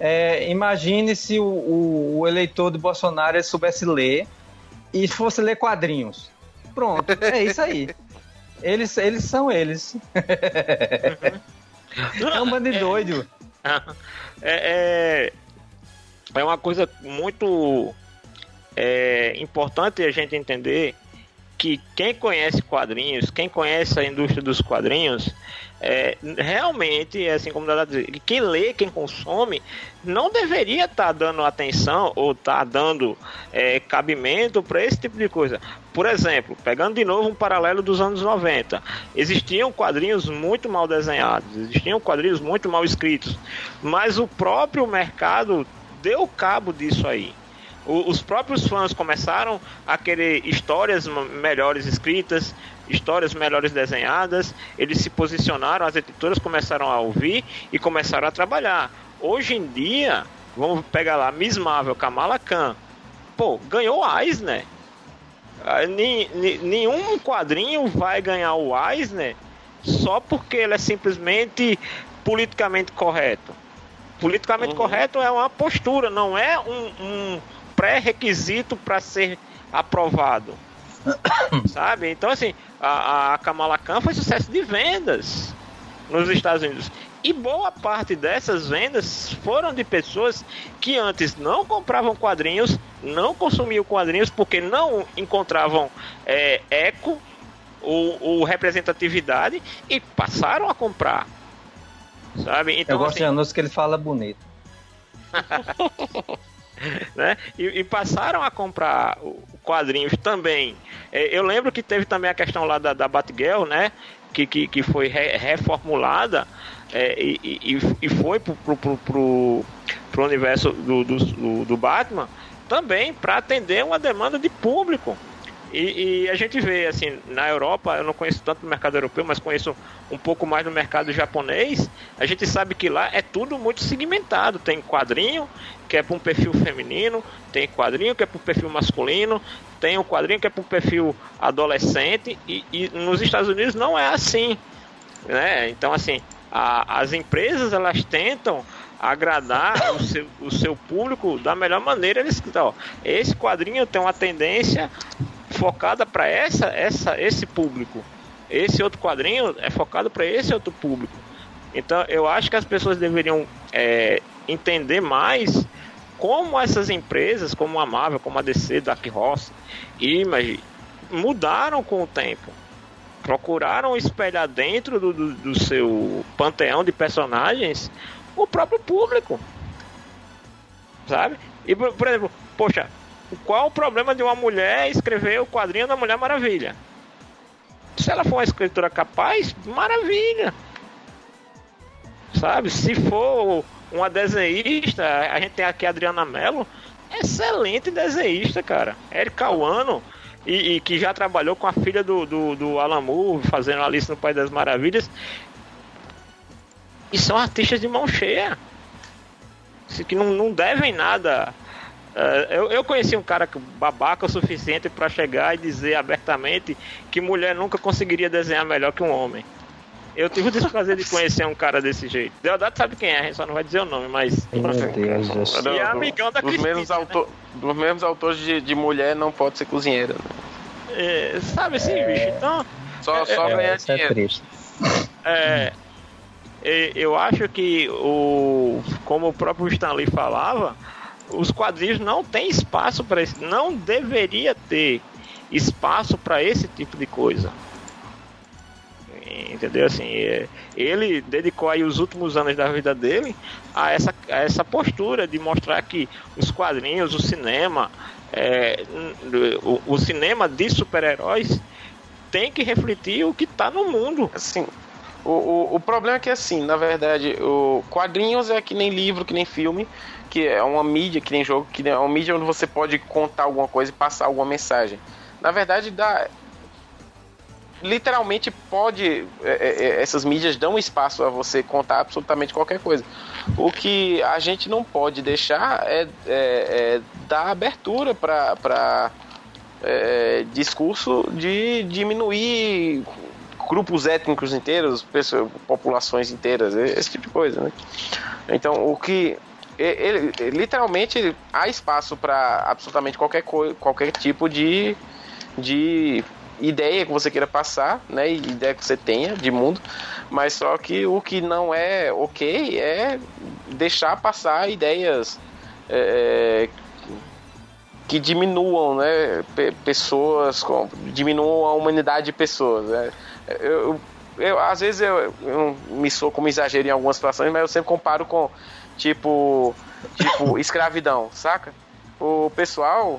É, imagine se o, o- o eleitor do Bolsonaro soubesse ler e fosse ler quadrinhos. Pronto, é isso aí. Eles, eles são eles. É um bando de doido. é, é, é uma coisa muito é, importante a gente entender que quem conhece quadrinhos, quem conhece a indústria dos quadrinhos, é, realmente, assim como dá dizer, quem lê, quem consome, não deveria estar dando atenção ou estar dando é, cabimento para esse tipo de coisa. Por exemplo, pegando de novo um paralelo dos anos 90, existiam quadrinhos muito mal desenhados, existiam quadrinhos muito mal escritos, mas o próprio mercado deu cabo disso aí. Os próprios fãs começaram a querer histórias melhores escritas, histórias melhores desenhadas, eles se posicionaram, as editoras começaram a ouvir e começaram a trabalhar. Hoje em dia, vamos pegar lá Miss Marvel, Kamala Khan, pô, ganhou o Eisner. Ah, nenhum quadrinho vai ganhar o Eisner só porque ele é simplesmente politicamente correto. Politicamente uhum. correto é uma postura, não é um, um pré-requisito para ser aprovado. Sabe? Então, assim, a, a Kamala Khan foi sucesso de vendas nos Estados Unidos. E boa parte dessas vendas foram de pessoas que antes não compravam quadrinhos, não consumiam quadrinhos porque não encontravam é, eco ou, ou, representatividade e passaram a comprar. Sabe? Então, Eu gosto assim, de anúncio que ele fala bonito. né? E, e, passaram a comprar quadrinhos também. É, eu lembro que teve também a questão lá da, da Batgirl, né? Que, que, que foi re, reformulada é, e, e, e, foi pro, pro, pro, pro, pro universo do, do, do Batman também para atender uma demanda de público. E, e, a gente vê, assim, na Europa, eu não conheço tanto o mercado europeu, mas conheço um pouco mais do mercado japonês. A gente sabe que lá é tudo muito segmentado. Tem quadrinho que é para um perfil feminino, tem quadrinho que é para um perfil masculino, tem um quadrinho que é para um perfil adolescente. E, e, nos Estados Unidos não é assim. Né? Então, assim, a, as empresas elas tentam agradar o seu, o seu público da melhor maneira. Eles, ó, esse quadrinho tem uma tendência focada para essa, essa, esse público. Esse outro quadrinho é focado para esse outro público. Então eu acho que as pessoas deveriam é, entender mais como essas empresas, como a Marvel, como a DC, Dark Horse, Image, mudaram com o tempo. Procuraram espelhar dentro do, do, do seu panteão de personagens o próprio público. Sabe? E, por, por exemplo, poxa, qual o problema de uma mulher escrever o quadrinho da Mulher Maravilha? Se ela for uma escritora capaz, maravilha. Sabe? Se for uma desenhista, a gente tem aqui a Adriana Mello, excelente desenhista, cara. Erika Wano, e, e, que já trabalhou com a filha do, do, do Alan Moore, fazendo no País das Maravilhas. E são artistas de mão cheia. Que não, não devem nada Uh, eu, eu conheci um cara babaca o suficiente para chegar e dizer abertamente que mulher nunca conseguiria desenhar melhor que um homem. Eu tive o desprazer de conhecer um cara desse jeito. Deodato sabe quem é, a gente só não vai dizer o nome, mas. Meu Deus, e é amigão da dos mesmos, né? autor, dos mesmos autores de, de mulher não pode ser cozinheira. Né? É, sabe assim, é... bicho? Então. Só, é, só é, ganhar dinheiro. É, é, eu acho que o. Como o próprio Stanley falava os quadrinhos não têm espaço para isso, não deveria ter espaço para esse tipo de coisa. Entendeu? Assim, é, ele dedicou aí os últimos anos da vida dele a essa, a essa postura de mostrar que os quadrinhos, o cinema, é, o, o cinema de super-heróis tem que refletir o que está no mundo. Assim, o, o, o, problema é que assim, na verdade, o quadrinhos é que nem livro, que nem filme que é uma mídia, que nem jogo, que é uma mídia onde você pode contar alguma coisa e passar alguma mensagem. Na verdade, dá. Literalmente pode. É, é, é, essas mídias dão espaço a você contar absolutamente qualquer coisa. O que a gente não pode deixar é, é, é dar abertura para é, discurso de diminuir grupos étnicos inteiros, pessoas, populações inteiras, esse tipo de coisa, né? Então, o que ele, literalmente há espaço para absolutamente qualquer, qualquer tipo de, de ideia que você queira passar, né? Ideia que você tenha de mundo, mas só que o que não é ok é deixar passar ideias é, que diminuam, né? Pessoas, diminuam a humanidade de pessoas. Né? Eu, eu, às vezes eu, eu me sou como exagero em algumas situações, mas eu sempre comparo com Tipo, tipo escravidão, saca? O pessoal,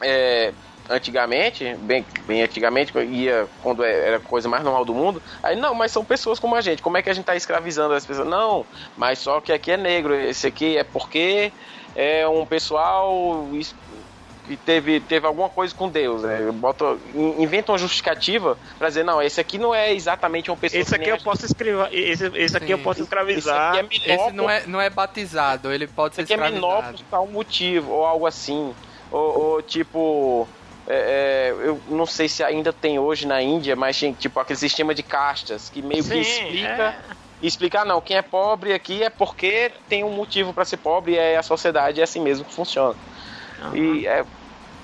é, antigamente, bem, bem antigamente, ia quando é, era a coisa mais normal do mundo, aí não, mas são pessoas como a gente, como é que a gente tá escravizando as pessoas? Não, mas só que aqui é negro, esse aqui é porque é um pessoal que teve, teve alguma coisa com Deus, né? Bota, inventa uma justificativa pra dizer, não, esse aqui não é exatamente uma pessoa. Esse aqui eu posso escrever, esse, esse aqui Sim. eu posso escravizar. Esse, é esse não, é, não é batizado, ele pode ser esse escravizado. Esse aqui é menor por tal motivo, ou algo assim. Ou, ou tipo. É, é, eu não sei se ainda tem hoje na Índia, mas tem tipo aquele sistema de castas que meio Sim, que explica. É explicar, não, quem é pobre aqui é porque tem um motivo para ser pobre e é a sociedade é assim mesmo que funciona. Uhum. E é,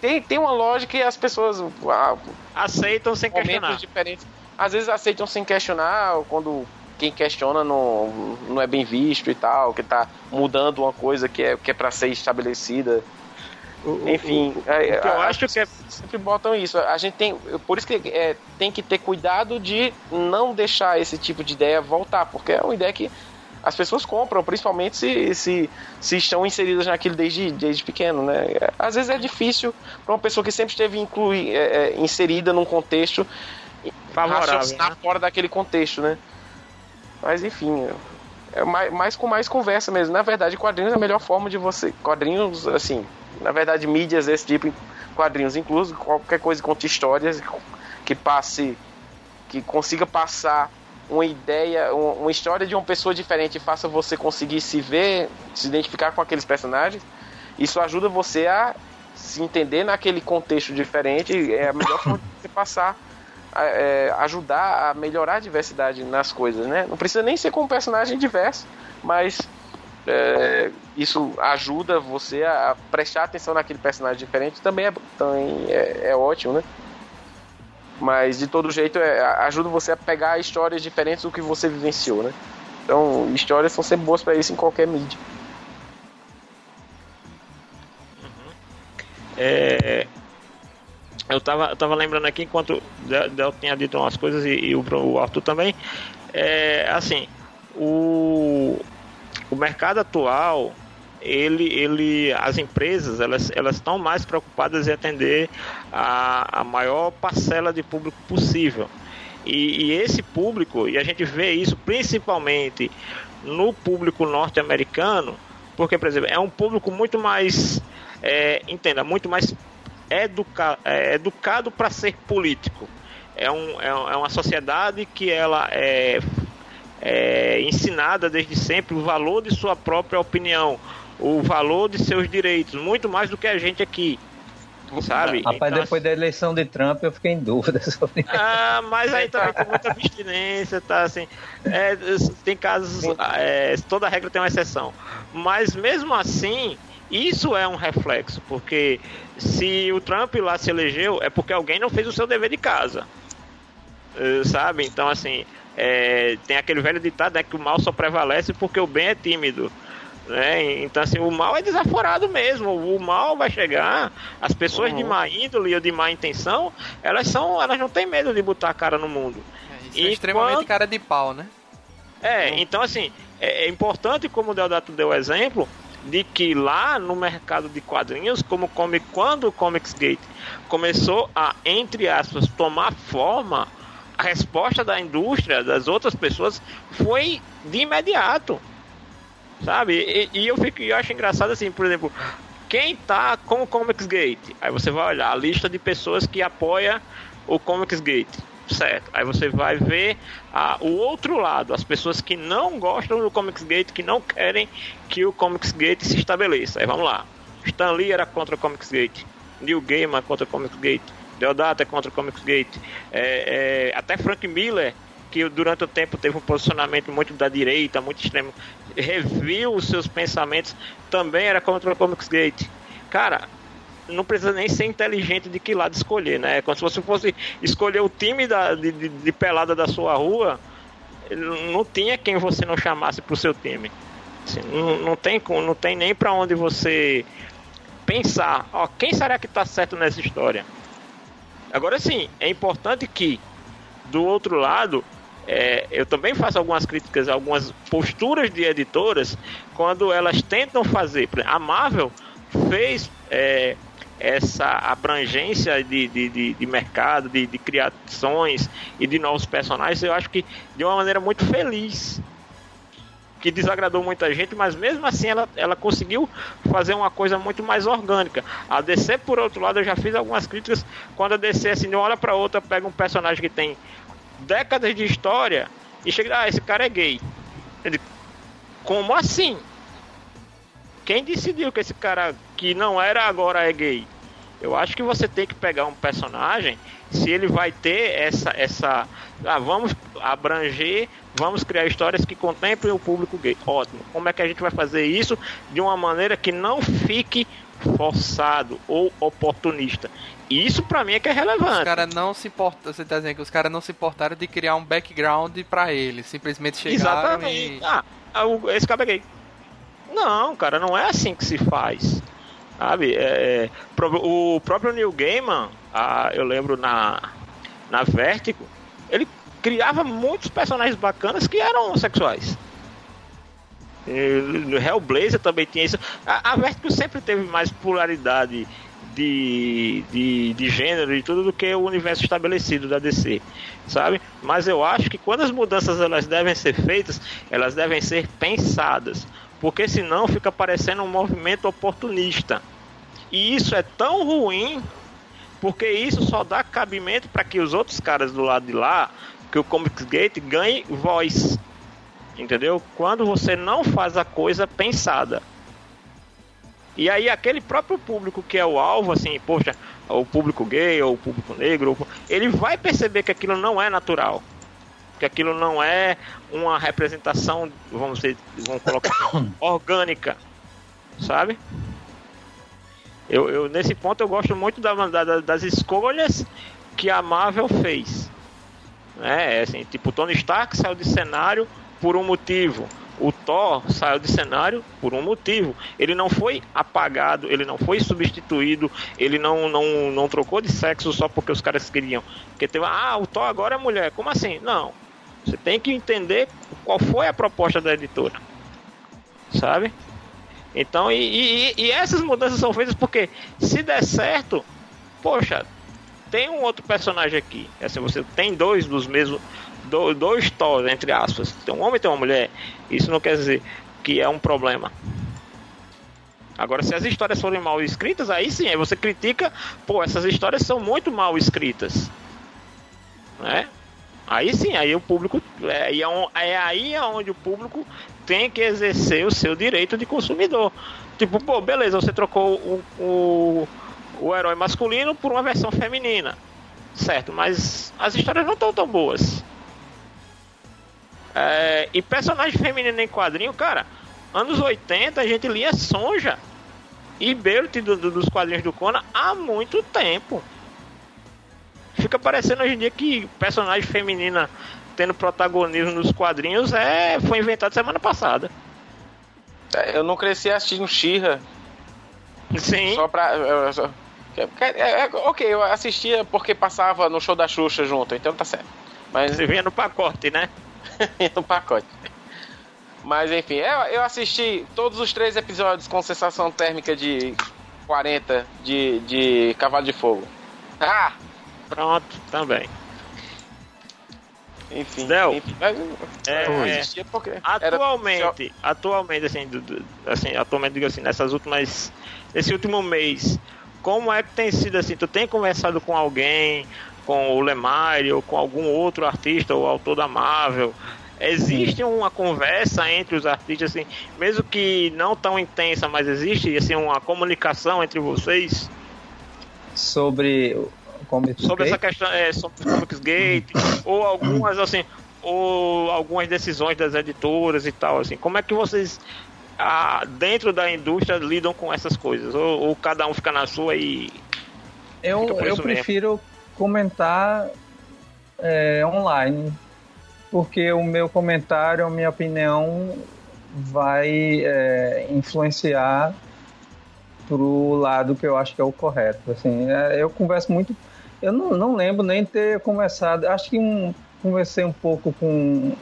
tem, tem uma lógica e as pessoas ah, aceitam sem questionar. Diferentes, às vezes aceitam sem questionar, quando quem questiona não, não é bem visto e tal, que tá mudando uma coisa que é, que é para ser estabelecida. O, Enfim, o, o, é, eu acho que é... sempre botam isso. A gente tem, por isso que é, tem que ter cuidado de não deixar esse tipo de ideia voltar, porque é uma ideia que as pessoas compram, principalmente se, se, se estão inseridas naquilo desde, desde pequeno, né? Às vezes é difícil para uma pessoa que sempre esteve inclui, é, é inserida num contexto favorável, né? fora daquele contexto, né? Mas enfim, é mais, mais com mais conversa mesmo. Na verdade, quadrinhos é a melhor forma de você. Quadrinhos, assim, na verdade, mídias desse tipo, quadrinhos incluso, qualquer coisa que conte histórias, que passe, que consiga passar uma ideia, uma história de uma pessoa diferente faça você conseguir se ver, se identificar com aqueles personagens, isso ajuda você a se entender naquele contexto diferente. É a melhor forma de você passar, é, ajudar a melhorar a diversidade nas coisas, né? Não precisa nem ser com um personagem diverso, mas é, isso ajuda você a prestar atenção naquele personagem diferente. Também é, também é, é ótimo, né? Mas de todo jeito é, ajuda você a pegar histórias diferentes do que você vivenciou, né? Então, histórias são sempre boas para isso em qualquer mídia. Uhum. É, eu tava, eu tava lembrando aqui enquanto Del tinha dito umas coisas e, e o, o Arthur também. É, assim, o, o mercado atual ele, ele, as empresas elas, elas estão mais preocupadas em atender a, a maior parcela de público possível. E, e esse público, e a gente vê isso principalmente no público norte-americano, porque, por exemplo, é um público muito mais, é, entenda, muito mais educa, é, educado para ser político. É, um, é, é uma sociedade que ela é, é ensinada desde sempre o valor de sua própria opinião, o valor de seus direitos, muito mais do que a gente aqui. Sabe? Rapaz, então, depois da eleição de Trump eu fiquei em dúvida sobre Ah, mas aí também tem muita abstinência, tá assim. É, tem casos. É, toda regra tem uma exceção. Mas mesmo assim, isso é um reflexo, porque se o Trump lá se elegeu, é porque alguém não fez o seu dever de casa. Eh, sabe? Então, assim, é, tem aquele velho ditado né, que o mal só prevalece porque o bem é tímido. Né? Então, assim, o mal é desaforado mesmo. O mal vai chegar. As pessoas uhum. de má índole ou de má intenção, elas são, elas não têm medo de botar a cara no mundo. É, isso é extremamente quando... cara de pau, né? É, uhum. então assim, é, é importante, como o Deodato deu o exemplo, de que lá no mercado de quadrinhos, como come, quando o Comics Gate começou a, entre aspas, tomar forma, a resposta da indústria, das outras pessoas, foi de imediato sabe? E, e eu fico, eu acho engraçado assim, por exemplo, quem tá com o Comics Gate? Aí você vai olhar a lista de pessoas que apoia o Comics Gate, certo? Aí você vai ver ah, o outro lado, as pessoas que não gostam do Comics Gate, que não querem que o Comics Gate se estabeleça. Aí vamos lá. Stan Lee era contra o Comics Gate, Neil Gaiman contra o Comics Gate, Deodato é contra o Comics Gate, é, é, até Frank Miller que durante o tempo teve um posicionamento muito da direita, muito extremo, reviu os seus pensamentos, também era contra o Comics Gate. Cara, não precisa nem ser inteligente de que lado escolher, né? É como se você fosse escolher o time da, de, de, de pelada da sua rua, não tinha quem você não chamasse pro seu time. Assim, não, não, tem, não tem nem para onde você pensar, ó, quem será que tá certo nessa história? Agora sim, é importante que do outro lado é, eu também faço algumas críticas, algumas posturas de editoras quando elas tentam fazer. A Marvel fez é, essa abrangência de, de, de, de mercado, de, de, criações e de novos personagens, eu acho que de uma maneira muito feliz. Que desagradou muita gente, mas mesmo assim ela, ela conseguiu fazer uma coisa muito mais orgânica. A DC, por outro lado, eu já fiz algumas críticas quando a DC, assim, de uma hora para outra, pega um personagem que tem décadas de história e chega, ah, esse cara é gay. Ele, como assim? Quem decidiu que esse cara que não era agora é gay? Eu acho que você tem que pegar um personagem, se ele vai ter essa. essa ah, vamos abranger, vamos criar histórias que contemplem o público gay. Ótimo. Como é que a gente vai fazer isso de uma maneira que não fique forçado ou oportunista? Isso para mim é que é relevante. Os caras não se importam, você tá dizendo que os caras não se importaram de criar um background para ele, simplesmente chegaram Exatamente. e... Ah, esse cara é gay. Não, cara, não é assim que se faz. Sabe? É, é o próprio Neil Gaiman, ah, eu lembro na, na Vertigo, ele criava muitos personagens bacanas que eram homossexuais. No Hellblazer também tinha isso. A, a Vertigo sempre teve mais pluralidade de, de, de gênero e tudo do que o universo estabelecido da DC, sabe? Mas eu acho que quando as mudanças elas devem ser feitas, elas devem ser pensadas porque senão fica parecendo um movimento oportunista. E isso é tão ruim, porque isso só dá cabimento para que os outros caras do lado de lá, que o Comics Gate ganhe voz. Entendeu? Quando você não faz a coisa pensada. E aí aquele próprio público que é o alvo, assim, poxa, o público gay ou o público negro, ele vai perceber que aquilo não é natural que aquilo não é uma representação, vamos dizer, vamos colocar orgânica, sabe? Eu, eu, nesse ponto eu gosto muito da, da, das escolhas que a Marvel fez. Né? É assim, tipo, Tony Stark saiu de cenário por um motivo. O Thor saiu de cenário por um motivo. Ele não foi apagado, ele não foi substituído, ele não, não, não trocou de sexo só porque os caras queriam. Porque teve, ah, o Thor agora é mulher. Como assim? Não. Você tem que entender qual foi a proposta da editora. Sabe? Então, e, e, e essas mudanças são feitas porque se der certo, poxa, tem um outro personagem aqui. É assim, você tem dois dos mesmos. Dois, dois Thor, entre aspas. Tem um homem e tem uma mulher. Isso não quer dizer que é um problema. Agora, se as histórias forem mal escritas, aí sim, aí você critica, pô, essas histórias são muito mal escritas. Né? Aí sim, aí o público. É, é aí é onde o público tem que exercer o seu direito de consumidor. Tipo, pô, beleza, você trocou o, o, o herói masculino por uma versão feminina. Certo, mas as histórias não estão tão boas. É, e personagem feminino em quadrinho, cara, anos 80 a gente lia Sonja e Belt do, do, dos quadrinhos do Conan há muito tempo fica parecendo hoje em dia que personagem feminina tendo protagonismo nos quadrinhos é foi inventado semana passada. É, eu não cresci assistindo Xirra. Sim. Só pra. Só, é, é, ok, eu assistia porque passava no show da Xuxa junto, então tá certo. Mas você vinha no pacote, né? no pacote. Mas enfim, eu, eu assisti todos os três episódios com sensação térmica de 40 de, de Cavalo de Fogo. Ah! Pronto, também. Enfim, Del, enfim é, é, porque atualmente, era... atualmente assim, do, do, assim, atualmente digo assim, nessas últimas, nesse último mês, como é que tem sido assim? Tu tem conversado com alguém, com o Lemire ou com algum outro artista ou autor da Marvel? Existe uma conversa entre os artistas, assim, mesmo que não tão intensa, mas existe assim uma comunicação entre vocês sobre Comics sobre Gate? essa questão é, sobre Comics Gate ou algumas assim ou algumas decisões das editoras e tal assim como é que vocês ah, dentro da indústria lidam com essas coisas ou, ou cada um fica na sua e eu, eu prefiro mesmo? Comentar é, online porque o meu comentário a minha opinião vai é, influenciar pro lado que eu acho que é o correto. Assim, é, eu converso muito eu não, não lembro nem ter conversado. Acho que um, conversei um pouco com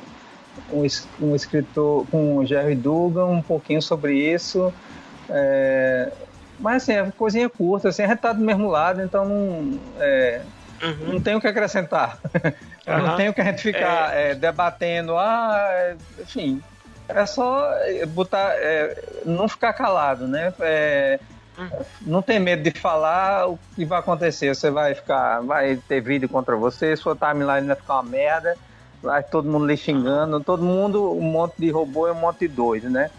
um, um escritor, com o Jerry Dugan, um pouquinho sobre isso. É, mas assim, é coisinha curta, assim, a gente tá do mesmo lado, então não, é, uhum. não tem o que acrescentar. Uhum. não tem o que a gente ficar é. É, debatendo, ah, é, enfim. É só botar, é, não ficar calado, né? É, não tem medo de falar o que vai acontecer. Você vai ficar, vai ter vídeo contra você, sua timeline vai ficar uma merda, vai todo mundo lhe xingando, todo mundo um monte de robô e um monte de doido, né?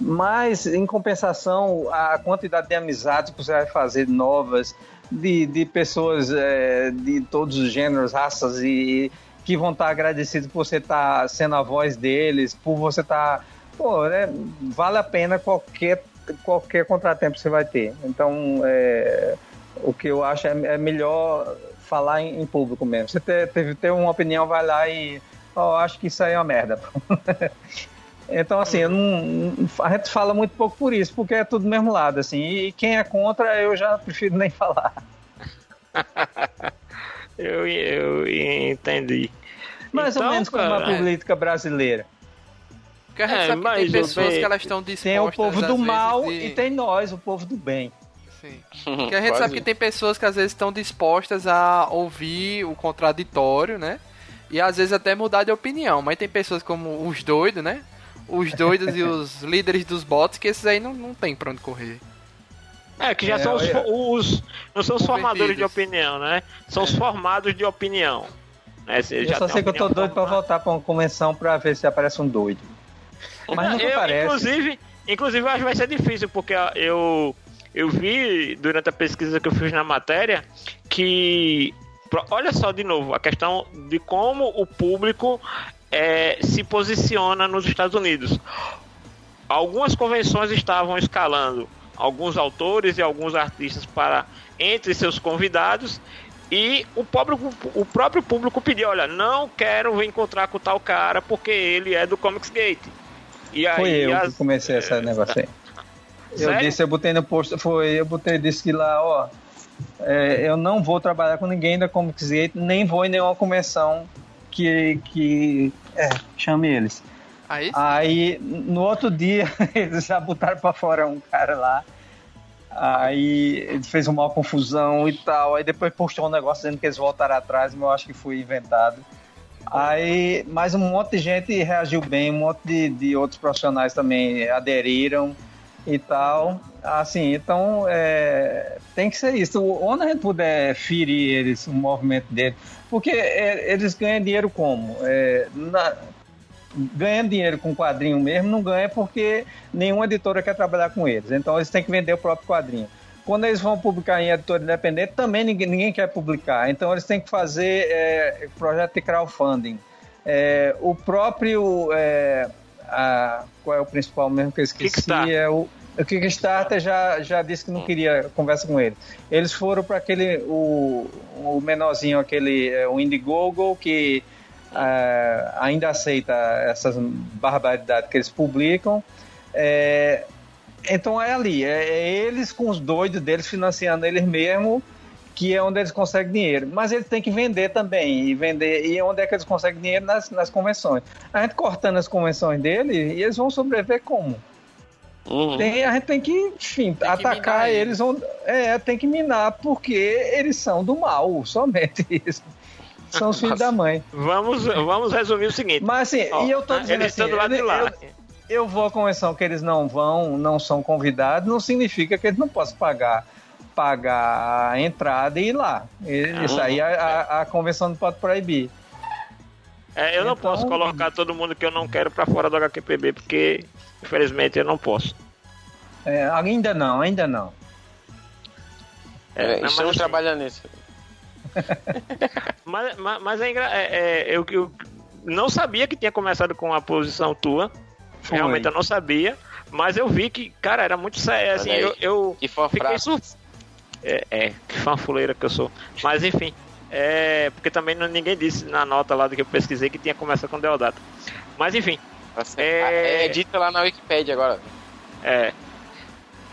Mas, em compensação, a quantidade de amizades que você vai fazer novas, de, de pessoas é, de todos os gêneros, raças, e que vão estar agradecidos por você estar sendo a voz deles, por você estar. Pô, né, vale a pena qualquer, qualquer contratempo que você vai ter. Então, é, o que eu acho é, é melhor falar em, em, público mesmo. Você teve ter uma opinião, vai lá e. Oh, acho que isso aí é uma merda. Então, assim, não, a gente fala muito pouco por isso, porque é tudo do mesmo lado, assim. E quem é contra, eu já prefiro nem falar. eu, eu entendi. Mais então, ou menos como a política brasileira. Porque a gente é, sabe que tem pessoas bem, que elas estão dispostas... Tem o povo do mal de... e tem nós, o povo do bem. Sim. Porque a gente sabe que tem pessoas que às vezes estão dispostas a ouvir o contraditório, né? E às vezes até mudar de opinião. Mas tem pessoas como os doidos, né? Os doidos e os líderes dos bots, que esses aí não, não tem pra onde correr. É, que já é, são os, os, Não são os formadores de opinião, né? São é. os formados de opinião. Né? eu só sei que eu tô doido pra voltar pra uma convenção pra ver se aparece um doido. Mas não eu, aparece. Inclusive, inclusive, eu acho que vai ser difícil, porque eu, eu vi durante a pesquisa que eu fiz na matéria que. Olha só de novo, a questão de como o público é, se posiciona nos Estados Unidos. Algumas convenções estavam escalando alguns autores e alguns artistas para entre seus convidados e o próprio, o próprio público pediu, olha, não quero encontrar com tal cara porque ele é do Comics Gate. E aí, foi eu as... que comecei esse é, negócio aí. Eu Sério? disse, eu botei no posto, foi, eu botei, disse que lá, ó, é, eu não vou trabalhar com ninguém da Comics Gate, nem vou em nenhuma convenção que, que é, chame eles. Aí, Aí no outro dia, eles já botaram pra fora um cara lá. Aí ele fez uma confusão e tal. Aí depois postou um negócio dizendo que eles voltaram atrás, mas eu acho que foi inventado. Aí, mais um monte de gente reagiu bem, um monte de, de outros profissionais também aderiram e tal. Assim, então é, tem que ser isso. Onde a gente puder ferir eles, o movimento deles, porque é, eles ganham dinheiro como? É, na, ganhando dinheiro com quadrinho mesmo, não ganha porque nenhuma editora quer trabalhar com eles. Então eles têm que vender o próprio quadrinho. Quando eles vão publicar em editora independente, também ninguém, ninguém quer publicar. Então eles têm que fazer é, projeto de crowdfunding. É, o próprio. É, a, qual é o principal mesmo que eu esqueci? Kickstarter. É o, o Kickstarter já, já disse que não queria conversa com ele. Eles foram para aquele. O, o menorzinho, aquele. É, o Indiegogo, que é, ainda aceita essas barbaridades que eles publicam. É, então é ali, é, é, eles com os doidos deles financiando eles mesmos, que é onde eles conseguem dinheiro. Mas eles têm que vender também, e vender e onde é que eles conseguem dinheiro nas, nas convenções. A gente cortando as convenções dele, e eles vão sobreviver como? Uhum. Tem, a gente tem que, enfim, tem atacar eles. Onde, é, tem que minar, porque eles são do mal, somente isso são os filhos da mãe. Vamos, vamos resumir o seguinte. Mas assim, ó, e eu tô dizendo eles assim, do lado eu, de lá. Eu, eu vou à convenção que eles não vão, não são convidados, não significa que eles não possam pagar pagar a entrada e ir lá. Isso aí a, a, a convenção não pode proibir. É, eu então, não posso colocar todo mundo que eu não quero para fora do HQPB, porque infelizmente eu não posso. É, ainda não, ainda não. É, estamos assim, trabalhando nisso. mas, mas, mas é, é, é eu, eu não sabia que tinha começado com a posição tua. Foi. Realmente eu não sabia. Mas eu vi que, cara, era muito sério. Assim, eu, eu que fiquei surpreso. É, é, que fanfuleira que eu sou. Mas enfim. É, porque também não, ninguém disse na nota lá do que eu pesquisei que tinha começado com Deodato. Mas enfim. É, é dito lá na Wikipedia agora. É.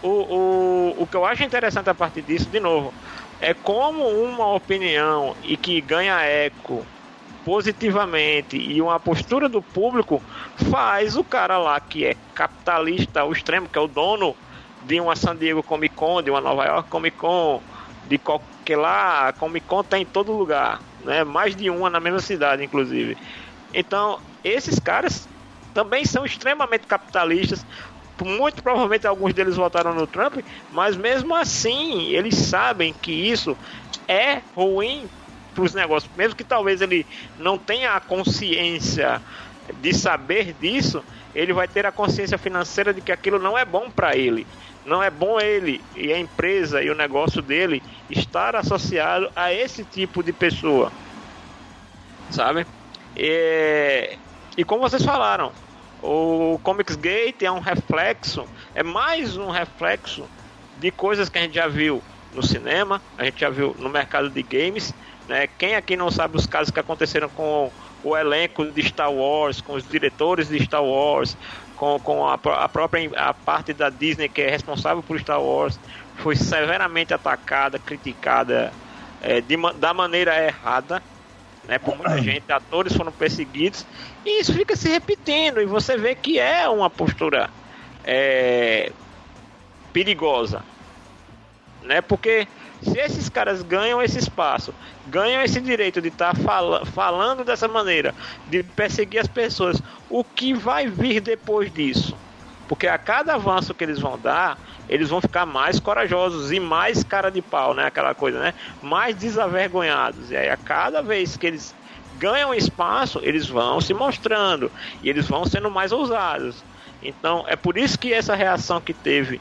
O, o, o que eu acho interessante a partir disso, de novo, é como uma opinião e que ganha eco positivamente e uma postura do público faz o cara lá que é capitalista ao extremo, que é o dono de uma San Diego Comic Con, de uma Nova York Comic Con, de qualquer lá, Comic Con tem em todo lugar, né? Mais de uma na mesma cidade, inclusive. Então, esses caras também são extremamente capitalistas, muito provavelmente alguns deles votaram no Trump, mas mesmo assim eles sabem que isso é ruim para os negócios, mesmo que talvez ele não tenha a consciência de saber disso, ele vai ter a consciência financeira de que aquilo não é bom para ele. Não é bom ele e a empresa e o negócio dele estar associado a esse tipo de pessoa. Sabe? E, e como vocês falaram, o Comics Gate é um reflexo, é mais um reflexo de coisas que a gente já viu no cinema, a gente já viu no mercado de games. Né? Quem aqui não sabe os casos que aconteceram com o elenco de Star Wars, com os diretores de Star Wars, com, com a, a própria a parte da Disney que é responsável por Star Wars, foi severamente atacada, criticada é, de, da maneira errada, né, por muita gente, atores foram perseguidos, e isso fica se repetindo, e você vê que é uma postura é, perigosa, né, porque se esses caras ganham esse espaço, ganham esse direito de estar tá fala, falando dessa maneira, de perseguir as pessoas, o que vai vir depois disso? Porque a cada avanço que eles vão dar, eles vão ficar mais corajosos e mais cara de pau, né? Aquela coisa, né? Mais desavergonhados. E aí, a cada vez que eles ganham espaço, eles vão se mostrando e eles vão sendo mais ousados. Então, é por isso que essa reação que teve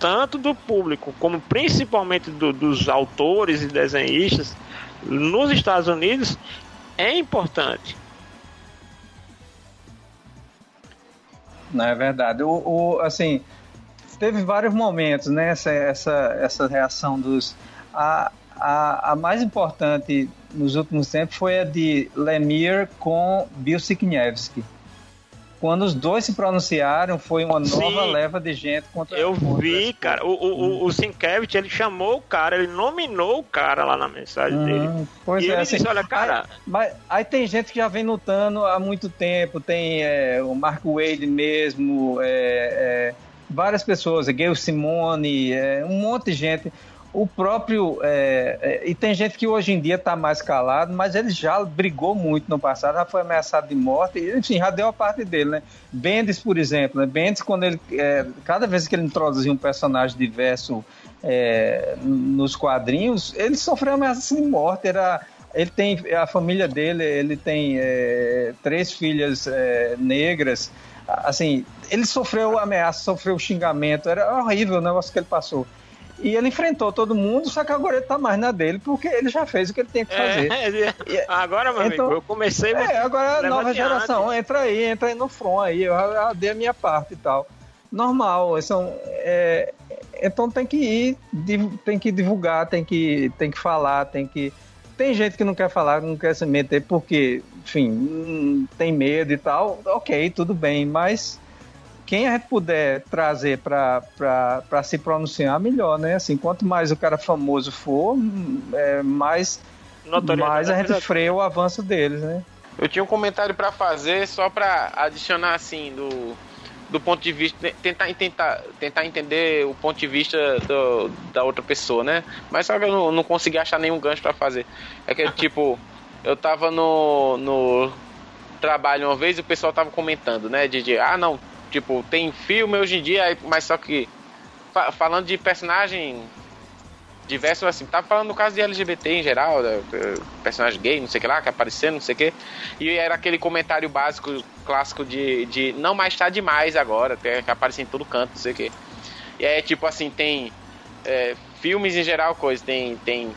tanto do público como principalmente do, dos autores e desenhistas nos Estados Unidos é importante. Não é verdade. O, o, assim, teve vários momentos, né? Essa, essa, essa reação dos. A, a, a mais importante nos últimos tempos foi a de Lemire com Bill Sikniewski quando os dois se pronunciaram, foi uma nova Sim, leva de gente contra Eu contra vi, cara. O, o, o Sienkiewicz, ele chamou o cara, ele nominou o cara lá na mensagem hum, dele. Pois e é, ele assim, disse, olha, cara... Aí, mas, aí tem gente que já vem lutando há muito tempo, tem é, o Mark Wade mesmo, é, é, várias pessoas, Gail Simone, é, um monte de gente o próprio. É, é, e tem gente que hoje em dia está mais calado, mas ele já brigou muito no passado, já foi ameaçado de morte, enfim, já deu a parte dele, né? Bendis, por exemplo, né? Bendis, quando ele. É, cada vez que ele introduzia um personagem diverso é, nos quadrinhos, ele sofreu ameaça de morte. Era. Ele tem a família dele, ele tem é, três filhas é, negras. Assim, ele sofreu ameaça, sofreu xingamento, era horrível o negócio que ele passou. E ele enfrentou todo mundo, só que agora ele tá mais na dele, porque ele já fez o que ele tem que é, fazer. É, agora, meu então, amigo, eu comecei... É, agora a nova geração, entra aí, entra aí no front aí, eu já dei a minha parte e tal. Normal, são, é, então tem que ir, tem que divulgar, tem que, tem que falar, tem que... Tem gente que não quer falar, não quer se meter porque, enfim, hum, tem medo e tal, ok, tudo bem, mas quem a gente puder trazer para se pronunciar, melhor, né? Assim, quanto mais o cara famoso for, é, mais, mais a gente freia o avanço deles, né? Eu tinha um comentário para fazer só para adicionar assim do, do ponto de vista tentar tentar tentar entender o ponto de vista do, da outra pessoa, né? Mas só que eu não, não consegui achar nenhum gancho para fazer. É que tipo eu tava no, no trabalho uma vez e o pessoal tava comentando, né? De, de ah não Tipo, tem filme hoje em dia, mas só que fa falando de personagem diverso assim, tava falando no caso de LGBT em geral, da, personagem gay, não sei o que lá, que aparecendo, não sei o que. E era aquele comentário básico, clássico de, de não mais tá demais agora, que aparece em todo canto, não sei o que. E é tipo assim, tem é, filmes em geral, coisa, tem, tem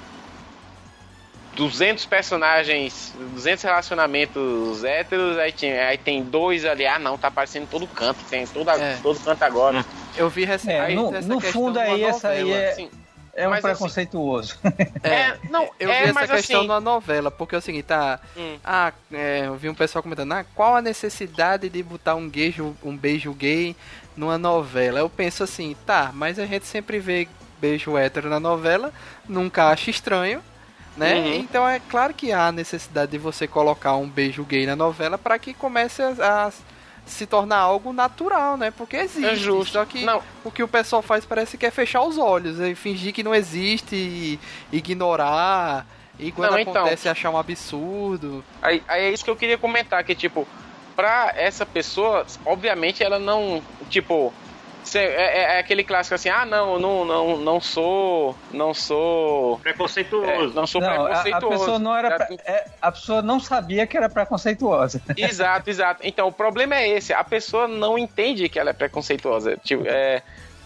200 personagens, 200 relacionamentos héteros, aí tem, aí tem dois ali, ah não, tá aparecendo todo canto, tem todo, é. todo canto agora. Eu vi recentemente. É, no, no fundo aí, essa aí é. Assim, é um assim, preconceituoso. Assim, é, não, eu é, vi essa questão assim, na novela, porque é o seguinte, tá. Hum. Ah, é, eu vi um pessoal comentando, ah, qual a necessidade de botar um beijo, um beijo gay numa novela? Eu penso assim, tá, mas a gente sempre vê beijo hétero na novela, nunca acha estranho né? Uhum. Então é claro que há necessidade de você colocar um beijo gay na novela para que comece a, a, se tornar algo natural, né? Porque existe. É justo. Só que não. o que o pessoal faz parece que é fechar os olhos e fingir que não existe e ignorar. E quando não, então. acontece então, achar um absurdo. Aí, aí é isso que eu queria comentar, que tipo, pra essa pessoa, obviamente ela não, tipo, é, é, é, aquele clássico assim, ah não, não, não, não sou. Não sou. Preconceituoso. É, não sou Não, a, a preconceituoso. pessoa não era. Pre- é, a pessoa não sabia que era preconceituosa. Exato, exato. Então, o problema é esse. A pessoa não entende que ela é preconceituosa. Tipo, é,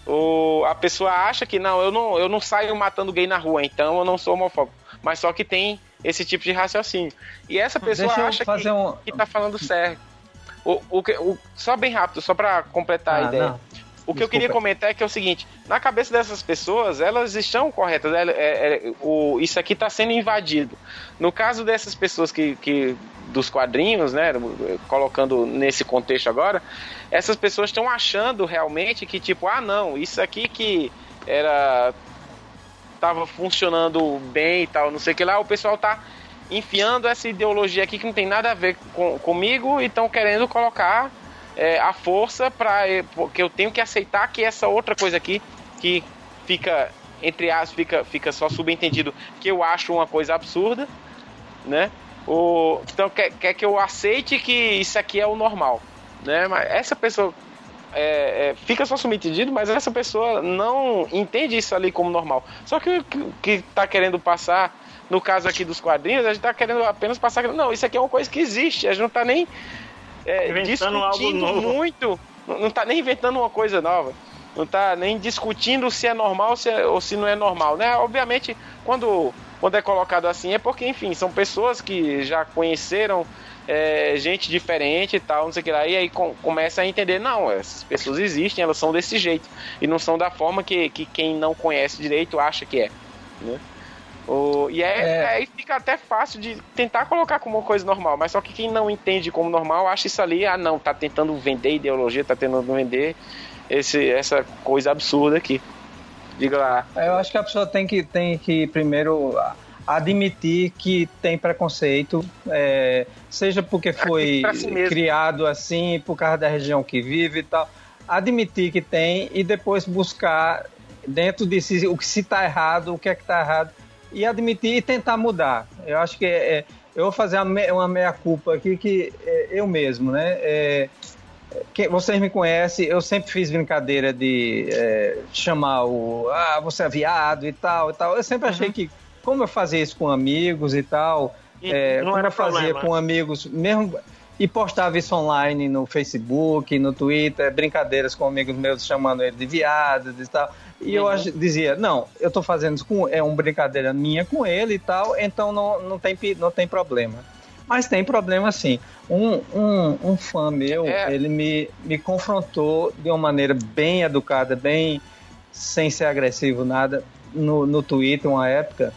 o, a pessoa acha que não eu, não, eu não saio matando gay na rua, então eu não sou homofóbico. Mas só que tem esse tipo de raciocínio. E essa pessoa Deixa acha fazer que, um- que tá falando certo. O, o, o- só bem rápido, só pra completar a Ah, ideia. não. O que eu queria comentar é que é o seguinte: na cabeça dessas pessoas, elas estão corretas. ela- é- é- o, isso aqui está sendo invadido. No caso dessas pessoas que, que dos quadrinhos, né, colocando nesse contexto agora, essas pessoas estão achando realmente que tipo, ah, não, isso aqui que era tava funcionando bem e tal, não sei o que lá, o pessoal tá enfiando essa ideologia aqui que não tem nada a ver com, comigo e estão querendo colocar é, a força para porque eu tenho que aceitar que essa outra coisa aqui que fica entre aspas fica, fica só subentendido que eu acho uma coisa absurda, né? O, então quer, quer que eu aceite que isso aqui é o normal, né? Mas essa pessoa é, é, fica só subentendido, mas essa pessoa não entende isso ali como normal. Só que o que, que tá querendo passar, no caso aqui dos quadrinhos, a gente tá querendo apenas passar. que, Não, isso aqui é uma coisa que existe, a gente não tá nem é, Inventando algo discutindo novo. muito, não não tá nem inventando uma coisa nova. Não tá nem discutindo se é normal ou se, é- ou se não é normal, né? Obviamente, quando, quando é colocado assim é porque, enfim, são pessoas que já conheceram é, gente diferente e tal, não sei o que lá, e aí com- começa a entender, não, essas pessoas existem, elas são desse jeito, e não são da forma que, que quem não conhece direito acha que é, né? O, e é, É. aí fica até fácil de tentar colocar como uma coisa normal, mas só que quem não entende como normal acha isso ali, ah não, tá tentando vender ideologia, tá tentando vender esse, essa coisa absurda aqui. Diga lá. Eu acho que a pessoa tem que, tem que primeiro admitir que tem preconceito, é, seja porque foi si criado assim, por causa da região que vive e tal. Admitir que tem e depois buscar dentro de si o que se está errado, o que é que está errado, e admitir e tentar mudar. Eu acho que é, é- eu vou fazer uma, me- uma meia-culpa aqui que é, eu mesmo, né? É, que vocês me conhecem, eu sempre fiz brincadeira de é, chamar o ah, você é viado e tal e tal. Eu sempre achei que, como eu fazia isso com amigos e tal, E é, não como era eu fazia problema. com amigos, mesmo e postava isso online no Facebook, no Twitter, brincadeiras com amigos meus chamando ele de viados e tal. E eu ach- dizia, não, eu tô fazendo isso com é uma brincadeira minha com ele e tal, então não, não, tem, não tem problema. Mas tem problema sim. Um, um, um fã meu, É. ele me, me confrontou de uma maneira bem educada, bem sem ser agressivo, nada, no, no Twitter, uma época,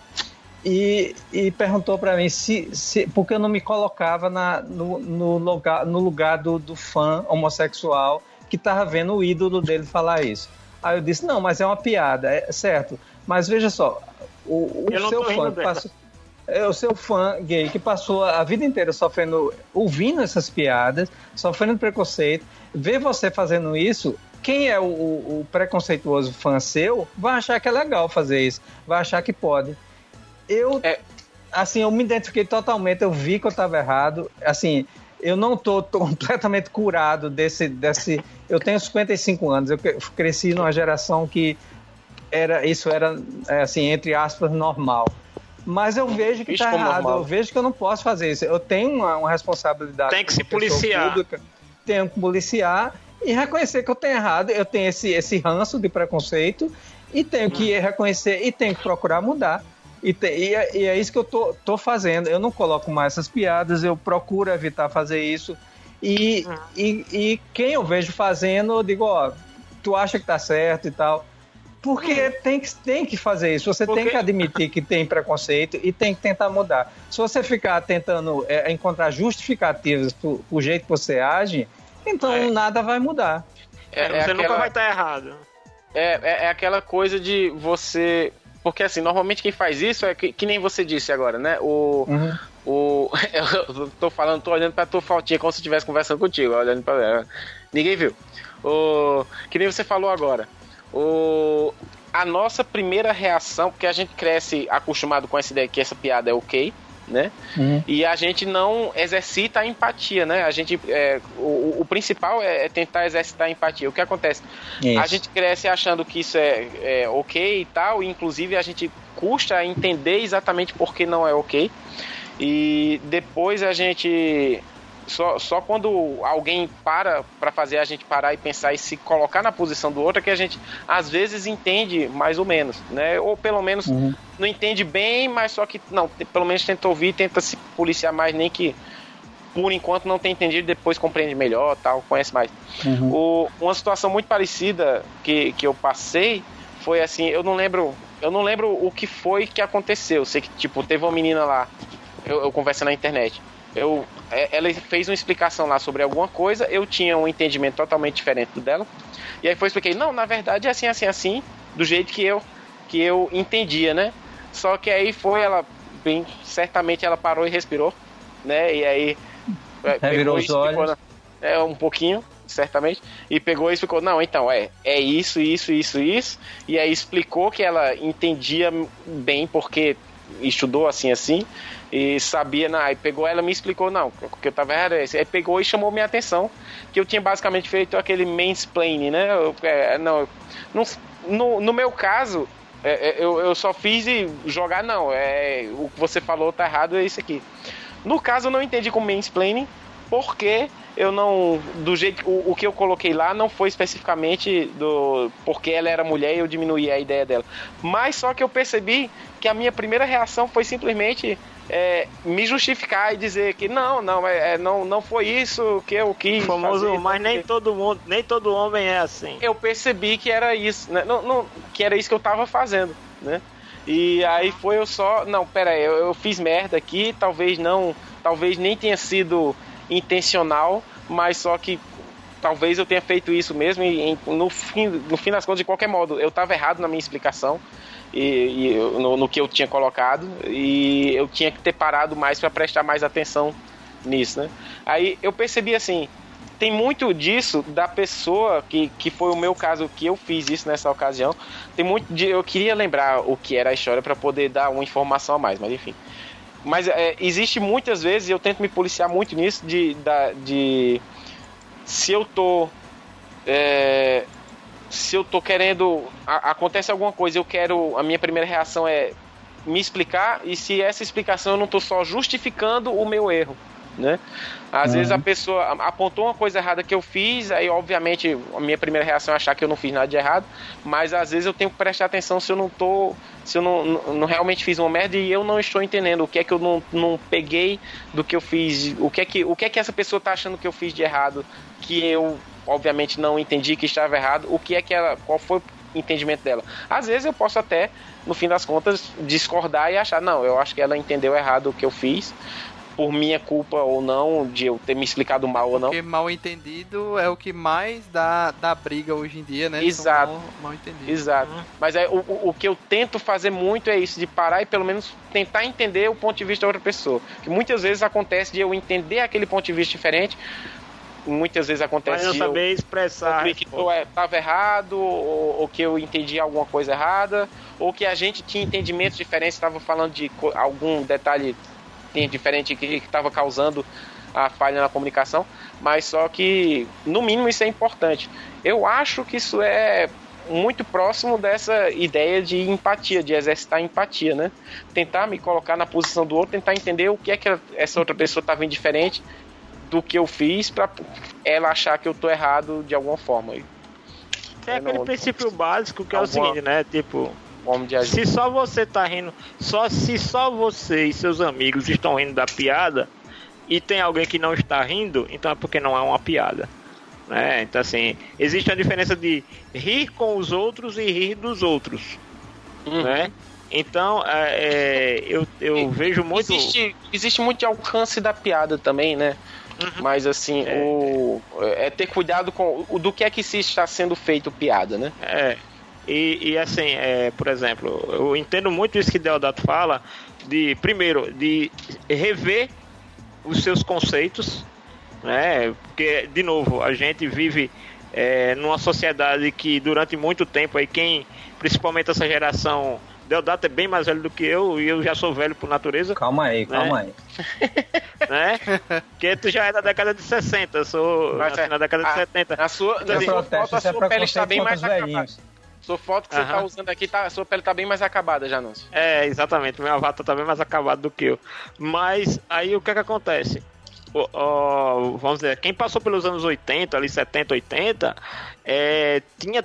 e, e perguntou para mim se, se porque eu não me colocava na, no, no lugar, no lugar do, do fã homossexual que estava vendo o ídolo dele falar isso. Aí eu disse, não, mas é uma piada, é certo. Mas veja só, o, o seu fã passou, é o seu fã gay que passou a vida inteira sofrendo, ouvindo essas piadas, sofrendo preconceito, vê você fazendo isso, quem é o, o- o preconceituoso fã seu vai achar que é legal fazer isso, vai achar que pode. Eu, É. assim, eu me identifiquei totalmente, eu vi que eu estava errado, assim, eu não tô completamente curado desse, desse, eu tenho 55 anos, eu cre- cresci numa geração que era, isso era, é, assim, entre aspas, normal. Mas eu vejo que está errado, normal. eu vejo que eu não posso fazer isso. Eu tenho uma, uma responsabilidade. Tem que se policiar. pública, tenho que policiar e reconhecer que eu tenho errado, eu tenho esse, esse ranço de preconceito e tenho que Hum. reconhecer e tenho que procurar mudar. E, te- e é, e é isso que eu tô, tô fazendo. Eu não coloco mais essas piadas, eu procuro evitar fazer isso. E, Hum. e, e quem eu vejo fazendo, eu digo, ó, tu acha que tá certo e tal. Porque tem que, tem que fazer isso. Você tem que admitir que tem preconceito e tem que tentar mudar. Se você ficar tentando é, encontrar justificativas pro, pro jeito que você age, então É. nada vai mudar. É, você é nunca aquela- vai estar errado. É, é, é aquela coisa de você. Porque assim, normalmente quem faz isso é que, que nem você disse agora, né? O. Uhum. o eu tô falando, tô olhando pra tua fotinha como se eu estivesse conversando contigo, olhando pra ela. Ninguém viu. O, que nem você falou agora. O, a nossa primeira reação, porque a gente cresce acostumado com essa ideia que essa piada é ok, né? Uhum. E a gente não exercita a empatia, né? A gente, é, o, o, principal é, é, tentar exercitar a empatia. O que acontece? Isso. A gente cresce achando que isso é, é ok e tal, e inclusive a gente custa entender exatamente por que não é ok. E depois a gente só, só quando alguém para para fazer a gente parar e pensar e se colocar na posição do outro é que a gente às vezes entende mais ou menos, né? Ou pelo menos uhum. não entende bem, mas só que não, pelo menos tenta ouvir, tenta se policiar mais, nem que por enquanto não tem entendido, depois compreende melhor, tal, conhece mais. Uhum. O, uma situação muito parecida que, que eu passei foi assim, eu não lembro, eu não lembro o que foi que aconteceu. Eu sei que tipo teve uma menina lá, eu, eu converso na internet eu, é, ela fez uma explicação lá sobre alguma coisa, eu tinha um entendimento totalmente diferente do dela. E aí foi expliquei, não, na verdade é assim, assim, assim, do jeito que eu que eu entendia, né? Só que aí foi ela bem, certamente ela parou e respirou, né? E aí é, virou os olhos. é um pouquinho, certamente, e pegou e explicou, não, então é, é isso, isso, isso, isso, e aí explicou que ela entendia bem porque estudou assim assim e sabia, na, aí pegou ela me explicou, não, o que eu tava errado é esse. Aí pegou e chamou minha atenção, que eu tinha basicamente feito aquele mansplaining, né? Eu, é, não, no, no meu caso, é, é, eu, eu só fiz e jogar, não, é, o que você falou tá errado, é isso aqui. No caso, eu não entendi como mansplaining, porque eu não. Do jeito. O, o, que eu coloquei lá não foi especificamente do. Porque ela era mulher e eu diminuí a ideia dela. Mas só que eu percebi que a minha primeira reação foi simplesmente é, me justificar e dizer que não, não, é, é, não, não foi isso que eu quis. Famoso, fazer, mas nem todo mundo, nem todo homem é assim. Eu percebi que era isso, né? Não, não, que era isso que eu tava fazendo, né? E aí foi eu só, não, pera aí, eu, eu fiz merda aqui, talvez não, talvez nem tenha sido intencional, mas só que talvez eu tenha feito isso mesmo e no fim, no fim das contas, de qualquer modo, eu estava errado na minha explicação e, e no, no, que eu tinha colocado e eu tinha que ter parado mais para prestar mais atenção nisso, né? Aí eu percebi assim, tem muito disso da pessoa que, que foi o meu caso que eu fiz isso nessa ocasião. Tem muito de eu queria lembrar o que era a história para poder dar uma informação a mais, mas enfim. Mas é, existe muitas vezes, eu tento me policiar muito nisso de, da, de se eu tô é, se eu tô querendo. A, acontece alguma coisa, eu quero. A minha primeira reação é me explicar, e se essa explicação eu não tô só justificando o meu erro. Né? Às uhum. vezes a pessoa apontou uma coisa errada que eu fiz, aí obviamente a minha primeira reação é achar que eu não fiz nada de errado, mas às vezes eu tenho que prestar atenção se eu não tô, se eu não, não, não realmente fiz uma merda e eu não estou entendendo o que é que eu não, não peguei do que eu fiz, o que é que, o que é que essa pessoa tá achando que eu fiz de errado, que eu obviamente não entendi que estava errado, o que é que ela, qual foi o entendimento dela. Às vezes eu posso até, no fim das contas, discordar e achar, não, eu acho que ela entendeu errado o que eu fiz, por minha culpa ou não, de eu ter me explicado mal ou não. Porque mal entendido é o que mais dá, dá briga hoje em dia, né? Exato. Mal, mal, entendido. Exato. Uhum. Mas é, o, o que eu tento fazer muito é isso, de parar e pelo menos tentar entender o ponto de vista da outra pessoa. Que muitas vezes acontece de eu entender aquele ponto de vista diferente, muitas vezes acontece Mas não saber expressar que eu estava errado ou, ou, que eu entendi alguma coisa errada ou que a gente tinha entendimentos diferentes estava falando de algum detalhe diferente que estava causando a falha na comunicação mas só que no mínimo isso é importante eu acho que isso é muito próximo dessa ideia de empatia, de exercitar empatia, né? Tentar me colocar na posição do outro, tentar entender o que é que essa outra pessoa está vendo diferente do que eu fiz para ela achar que eu tô errado de alguma forma. É aquele princípio básico que é o seguinte, né? Tipo, se só você tá rindo, só se só você e seus amigos estão rindo da piada e tem alguém que não está rindo, então é porque não é uma piada. Né? Então assim, existe a diferença de rir com os outros e rir dos outros. Uhum. Né? Então, é, é, eu, eu vejo muito. Existe, existe muito alcance da piada também, né? Uhum. Mas assim, é. o, é ter cuidado com o do que é que se está sendo feito piada, né? É. E, e assim, é, por exemplo, eu entendo muito isso que Deodato fala, de primeiro, de rever os seus conceitos, né? Porque, de novo, a gente vive é, numa sociedade que durante muito tempo aí quem, principalmente essa geração Deodato é bem mais velho do que eu e eu já sou velho por natureza. Calma aí, né? calma aí. né? Porque tu já é da década de 60, eu sou Mas assim, é, na década de a- 70. Na sua, Eu na sua protesto, foto, a isso é sua pele está bem mais acabada. velhinhos. Sua foto que você tá usando aqui, tá, a sua pele tá bem mais acabada já, não. É, exatamente. Meu avatar tá bem mais acabado do que eu. Mas aí o que é que acontece? O- o- vamos dizer, quem passou pelos anos 80, ali 70, 80, é, tinha.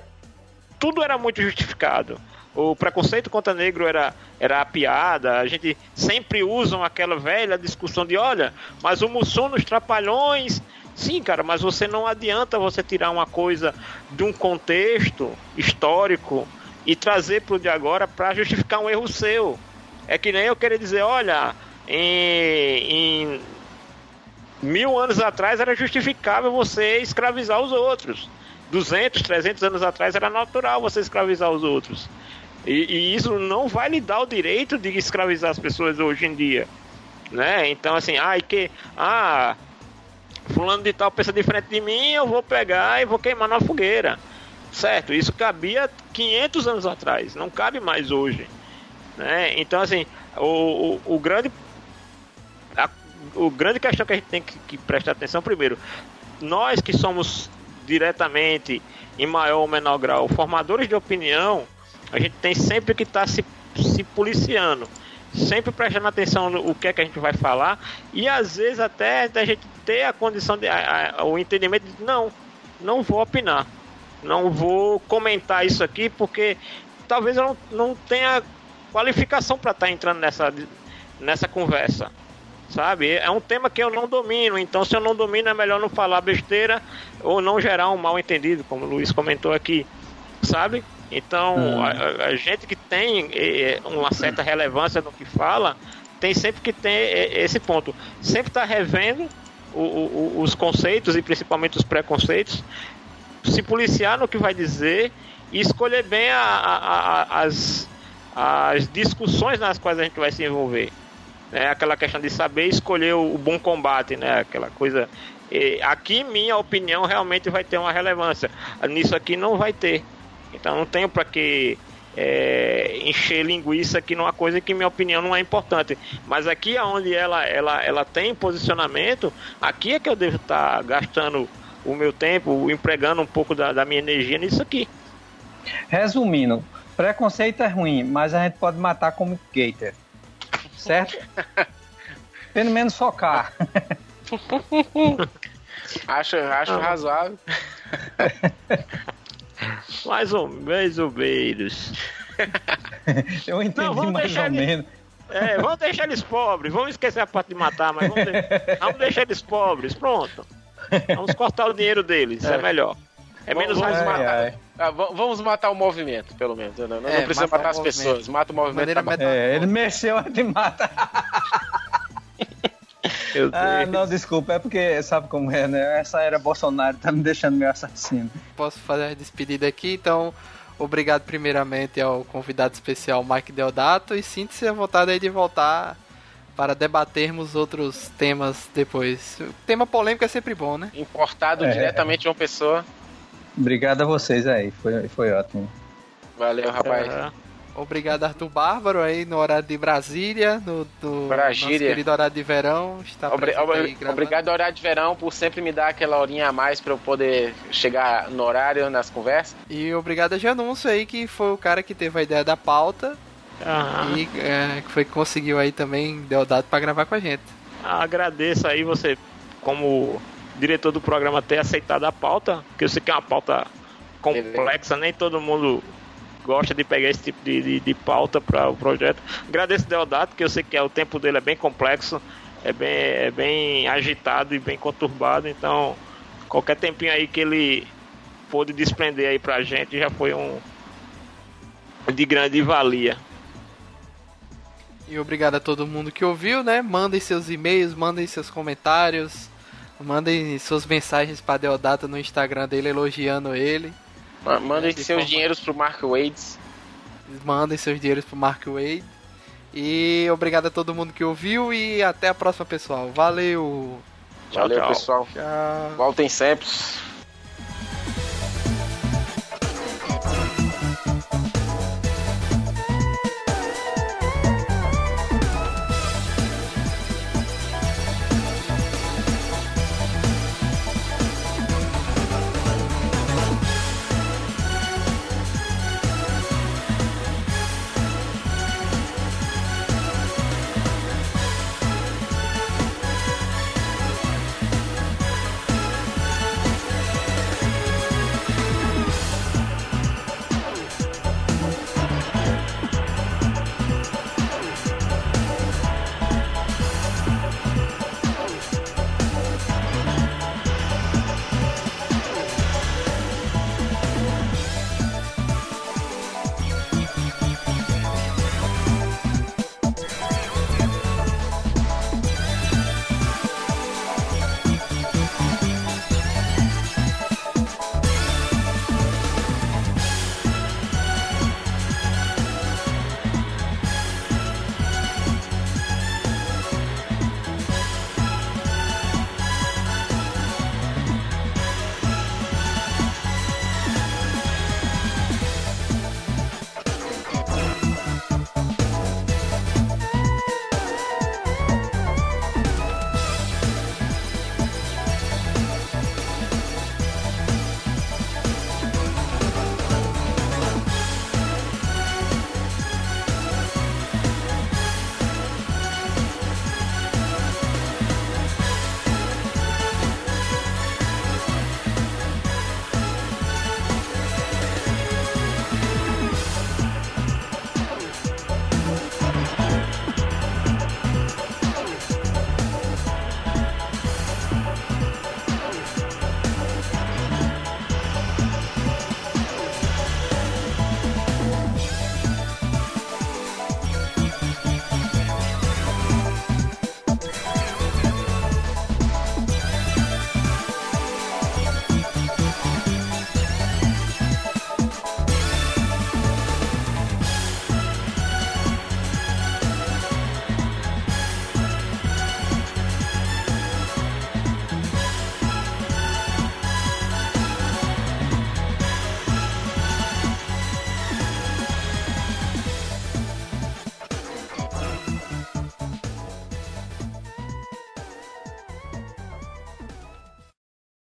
Tudo era muito justificado. O preconceito contra negro era, era a piada. A gente sempre usam aquela velha discussão de: olha, mas o Mussum nos trapalhões. Sim, cara, mas você não adianta você tirar uma coisa de um contexto histórico e trazer pro de agora para justificar um erro seu. É que nem eu querer dizer, olha, em, em mil anos atrás era justificável você escravizar os outros. 200, 300 anos atrás era natural você escravizar os outros. E, e isso não vai lhe dar o direito de escravizar as pessoas hoje em dia. Né? Então, assim, ai que. Ah, fulano de tal pensa diferente de mim, eu vou pegar e vou queimar na fogueira. Certo? Isso cabia 500 anos atrás, não cabe mais hoje. Né? Então, assim, o, o, o grande. A, o grande questão que a gente tem que, que prestar atenção, primeiro, nós que somos diretamente, em maior ou menor grau, formadores de opinião, a gente tem sempre que estar se, se policiando, sempre prestando atenção no que é que a gente vai falar e às vezes até da gente ter a condição de a, a, o entendimento de não, não vou opinar, não vou comentar isso aqui porque talvez eu não, não tenha qualificação para estar entrando nessa nessa conversa sabe? É um tema que eu não domino, então se eu não domino é melhor não falar besteira ou não gerar um mal entendido, como o Luiz comentou aqui, sabe? Então, Hum. a, a- gente que tem eh, uma certa relevância no que fala, tem sempre que ter eh, esse ponto. Sempre está revendo o- o- os conceitos e principalmente os preconceitos, se policiar no que vai dizer e escolher bem a- a- as, as discussões nas quais a gente vai se envolver né? Aquela questão de saber escolher o, o bom combate, né? Aquela coisa. E aqui, minha opinião realmente vai ter uma relevância. Nisso aqui não vai ter. Então não tenho para que é, encher linguiça aqui numa coisa que minha opinião não é importante. Mas aqui onde ela, ela, ela tem posicionamento, aqui é que eu devo estar gastando o meu tempo, empregando um pouco da, da minha energia nisso aqui. Resumindo, preconceito é ruim, mas a gente pode matar como gator. Certo? Pelo menos focar. Acho, acho Ah. razoável. Mais ou, mais ou menos. Eu entendi Não, vamos mais deixar ou ele- menos. É, vamos deixar eles pobres. Vamos esquecer a parte de matar, mas vamos, de- vamos deixar eles pobres. Pronto. Vamos cortar o dinheiro deles, é, É. melhor. É menos Vamos Ai, razoável. matar. ai. Ah, va- vamos matar o movimento, pelo menos. Não, não, É, não precisa matar matar as movimento. pessoas, mata o movimento. Maneira tá É, ele mexeu, a gente mata. Meu Ah, Deus. não, desculpa, é porque sabe como é, né? Essa era Bolsonaro, tá me deixando meio assassino. Posso fazer a despedida aqui, então obrigado primeiramente ao convidado especial Mike Deodato e sinta-se à vontade aí de voltar para debatermos outros temas depois. O tema polêmico é sempre bom, né? Importado É. diretamente de uma pessoa. Obrigado a vocês aí, foi, foi ótimo. Valeu, rapaz. É. Obrigado Arthur Bárbaro aí no horário de Brasília, no, no Brasília. nosso querido horário de verão. Está Obri- aí obrigado, horário de verão, por sempre me dar aquela horinha a mais pra eu poder chegar no horário nas conversas. E obrigado a Janúncio aí, que foi o cara que teve a ideia da pauta e é, que foi que conseguiu aí também, deu dado para gravar com a gente. Agradeço aí você, como diretor do programa, ter aceitado a pauta, porque eu sei que é uma pauta complexa, nem todo mundo gosta de pegar esse tipo de, de, de pauta para o projeto. Agradeço o Deodato, que eu sei que é, o tempo dele é bem complexo, é bem, é bem agitado e bem conturbado, então qualquer tempinho aí que ele pôde desprender aí pra gente já foi um de grande valia. E obrigado a todo mundo que ouviu, né? Mandem seus e-mails, mandem seus comentários, mandem suas mensagens para Deodato no Instagram dele elogiando ele. Ma- Mandem de seus forma- dinheiros pro Mark Wades. Mandem seus dinheiros pro Mark Wade. E obrigado a todo mundo que ouviu e até a próxima, pessoal. Valeu! Tchau, Valeu, tchau. pessoal. Tchau! Voltem sempre.